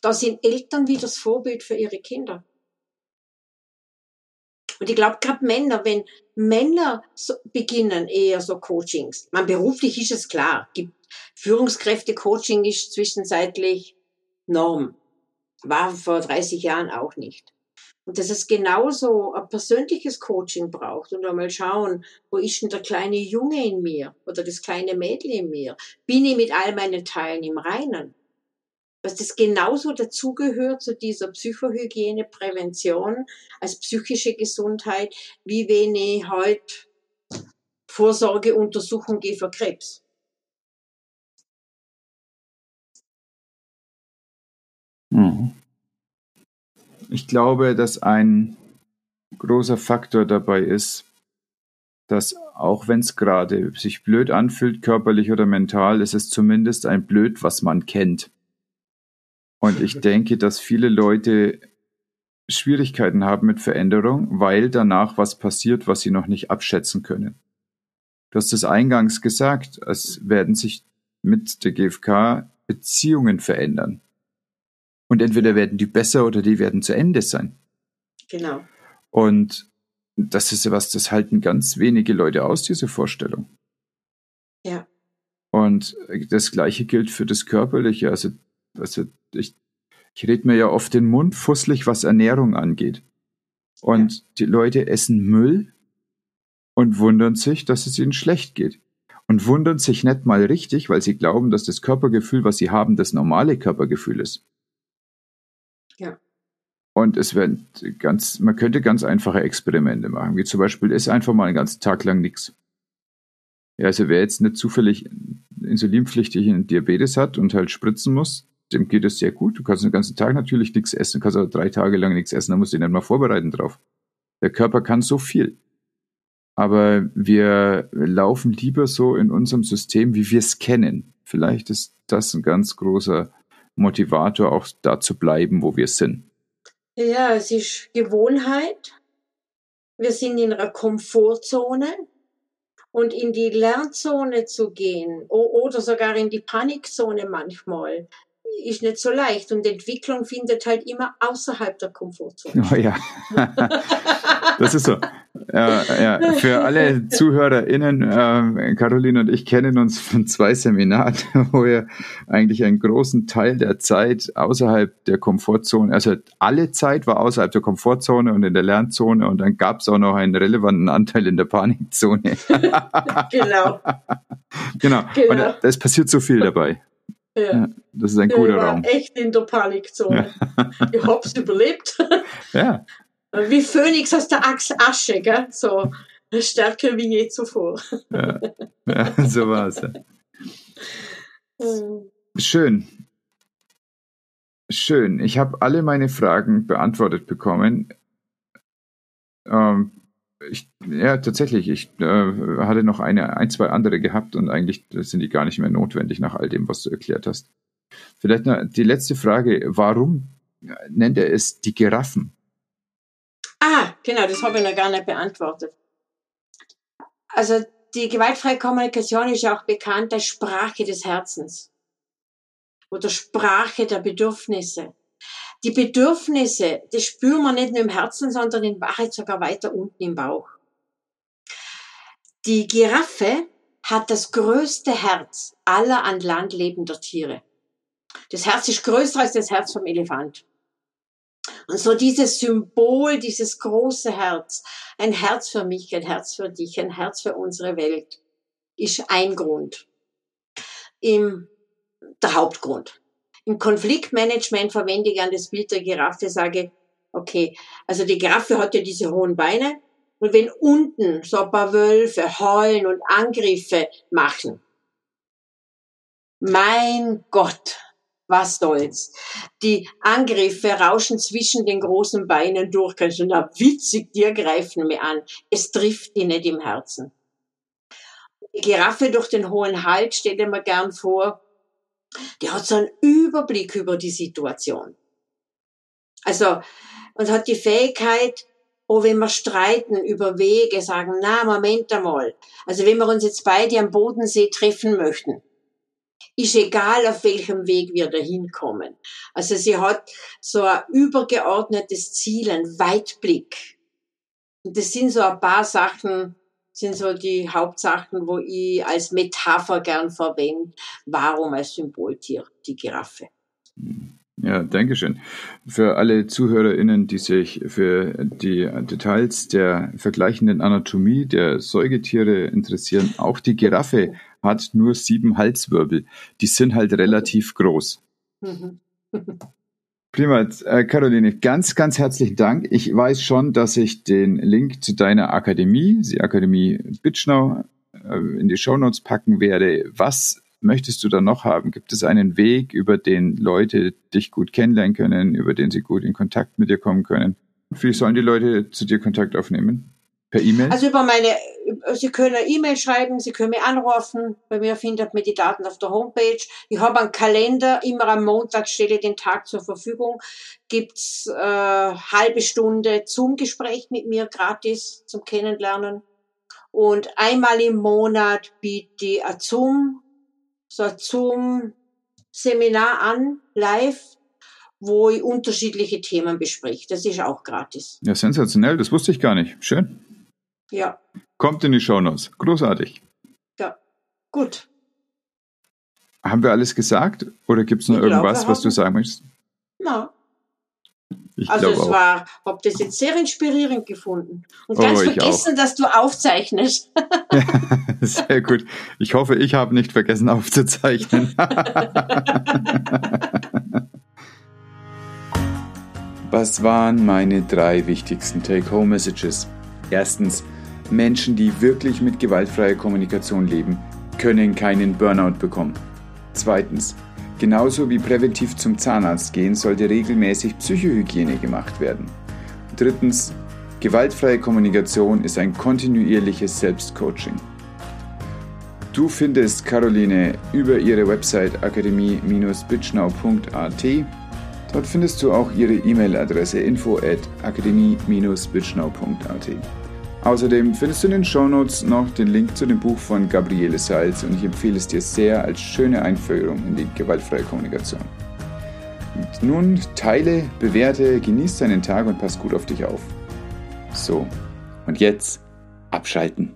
da sind Eltern wie das Vorbild für ihre Kinder. Und ich glaube, gerade Männer, wenn Männer so beginnen eher so Coachings, man beruflich ist es klar, gibt Führungskräfte-Coaching ist zwischenzeitlich Norm. War vor 30 Jahren auch nicht. Und dass es genauso ein persönliches Coaching braucht und einmal schauen, wo ist denn der kleine Junge in mir oder das kleine Mädel in mir? Bin ich mit all meinen Teilen im Reinen? Dass das genauso dazugehört zu dieser Psychohygiene, Prävention als psychische Gesundheit, wie wenn ich heute Vorsorgeuntersuchung gehe für Krebs. Mhm. Ich glaube, dass ein großer Faktor dabei ist, dass auch wenn es gerade sich blöd anfühlt, körperlich oder mental, ist es zumindest ein Blöd, was man kennt. Und ich denke, dass viele Leute Schwierigkeiten haben mit Veränderung, weil danach was passiert, was sie noch nicht abschätzen können. Du hast es eingangs gesagt, es werden sich mit der GfK Beziehungen verändern. Und entweder werden die besser oder die werden zu Ende sein. Genau. Und das ist was, das halten ganz wenige Leute aus, diese Vorstellung. Ja. Und das Gleiche gilt für das Körperliche. Also, also ich, ich rede mir ja oft den Mund fusselig, was Ernährung angeht. Und ja. die Leute essen Müll und wundern sich, dass es ihnen schlecht geht. Und wundern sich nicht mal richtig, weil sie glauben, dass das Körpergefühl, was sie haben, das normale Körpergefühl ist. Ja. Und es werden ganz, man könnte ganz einfache Experimente machen, wie zum Beispiel, ist einfach mal einen ganzen Tag lang nichts. Ja, also wer jetzt nicht zufällig insulinpflichtigen Diabetes hat und halt spritzen muss, dem geht es sehr gut. Du kannst den ganzen Tag natürlich nichts essen, du kannst aber drei Tage lang nichts essen, da musst du dich nicht mal vorbereiten drauf. Der Körper kann so viel. Aber wir laufen lieber so in unserem System, wie wir es kennen. Vielleicht ist das ein ganz großer Motivator, auch da zu bleiben, wo wir sind. Ja, es ist Gewohnheit. Wir sind in einer Komfortzone und in die Lernzone zu gehen oder sogar in die Panikzone manchmal, ist nicht so leicht und Entwicklung findet halt immer außerhalb der Komfortzone. Oh ja, das ist so. Ja, ja. Für alle ZuhörerInnen, äh, Caroline und ich kennen uns von zwei Seminaren, wo wir eigentlich einen großen Teil der Zeit außerhalb der Komfortzone, also alle Zeit war außerhalb der Komfortzone und in der Lernzone und dann gab es auch noch einen relevanten Anteil in der Panikzone. genau. genau. genau. Und es passiert so viel dabei. Ja. Das ist ein guter ich war Raum. echt in der Panikzone. Ja. ich hab's überlebt. Ja. Wie Phönix aus der Asche, gell? So stärker wie je zuvor. Ja, ja so war es. Schön. Schön. Ich habe alle meine Fragen beantwortet bekommen. Ähm, ich, ja, tatsächlich. Ich äh, hatte noch eine, ein, zwei andere gehabt und eigentlich sind die gar nicht mehr notwendig nach all dem, was du erklärt hast. Vielleicht noch die letzte Frage. Warum nennt er es die Giraffen? Ah, genau, das habe ich noch gar nicht beantwortet. Also die gewaltfreie Kommunikation ist ja auch bekannt als Sprache des Herzens oder Sprache der Bedürfnisse. Die Bedürfnisse, das spüren wir nicht nur im Herzen, sondern in Wahrheit sogar weiter unten im Bauch. Die Giraffe hat das größte Herz aller an Land lebender Tiere. Das Herz ist größer als das Herz vom Elefant. Und so dieses Symbol, dieses große Herz, ein Herz für mich, ein Herz für dich, ein Herz für unsere Welt, ist ein Grund. Im, der Hauptgrund. Im Konfliktmanagement verwende ich gern das Bild der Giraffe, sage, okay, also die Giraffe hat ja diese hohen Beine und wenn unten so ein paar Wölfe heulen und Angriffe machen, mein Gott, was soll's. Die Angriffe rauschen zwischen den großen Beinen durch. Kannst du, na witzig, dir greifen mir an. Es trifft die nicht im Herzen. Die Giraffe durch den hohen Halt, stell dir mal gern vor, die hat so einen Überblick über die Situation. Also, und hat die Fähigkeit, Oder wenn wir streiten über Wege, sagen, na, Moment einmal. Also wenn wir uns jetzt beide am Bodensee treffen möchten, ist egal, auf welchem Weg wir dahin kommen. Also sie hat so ein übergeordnetes Ziel, ein Weitblick. Und das sind so ein paar Sachen, sind so die Hauptsachen, wo ich als Metapher gern verwende. Warum als Symboltier die Giraffe? Ja, danke schön. Für alle ZuhörerInnen, die sich für die Details der vergleichenden Anatomie der Säugetiere interessieren, auch die Giraffe hat nur sieben Halswirbel. Die sind halt relativ groß. Mhm. Prima, äh, Caroline, ganz, ganz herzlichen Dank. Ich weiß schon, dass ich den Link zu deiner Akademie, die Akademie Bitschnau, äh, in die Shownotes packen werde. Was möchtest du da noch haben? Gibt es einen Weg, über den Leute dich gut kennenlernen können, über den sie gut in Kontakt mit dir kommen können? Wie sollen die Leute zu dir Kontakt aufnehmen? Per E-Mail? Also über meine, Sie können eine E-Mail schreiben, Sie können mich anrufen. Bei mir findet man die Daten auf der Homepage. Ich habe einen Kalender, immer am Montag stelle ich den Tag zur Verfügung. Gibt's äh, halbe Stunde Zoom-Gespräch mit mir gratis zum Kennenlernen. Und einmal im Monat biete ich ein Zoom, so ein Zoom-Seminar an, live, wo ich unterschiedliche Themen bespreche. Das ist auch gratis. Ja, sensationell, das wusste ich gar nicht. Schön. Ja. Kommt in die Shownotes. Großartig. Ja, gut. Haben wir alles gesagt? Oder gibt es noch ich irgendwas, glaub, was du sagen möchtest? Na. Ich also es auch. war, hab das jetzt sehr inspirierend gefunden. Und oh, ganz vergessen, dass du aufzeichnest. ja, sehr gut. Ich hoffe, ich habe nicht vergessen aufzuzeichnen. Was waren meine drei wichtigsten Take-Home-Messages? Erstens, Menschen, die wirklich mit gewaltfreier Kommunikation leben, können keinen Burnout bekommen. Zweitens, genauso wie präventiv zum Zahnarzt gehen, sollte regelmäßig Psychohygiene gemacht werden. Drittens, gewaltfreie Kommunikation ist ein kontinuierliches Selbstcoaching. Du findest Caroline über ihre Website akademie-bitschnau.at. Dort findest du auch ihre E-Mail-Adresse info at akademie-bitschnau.at. Außerdem findest du in den Shownotes noch den Link zu dem Buch von Gabriele Salz und ich empfehle es dir sehr als schöne Einführung in die gewaltfreie Kommunikation. Und nun teile, bewerte, genieß deinen Tag und pass gut auf dich auf. So, und jetzt abschalten.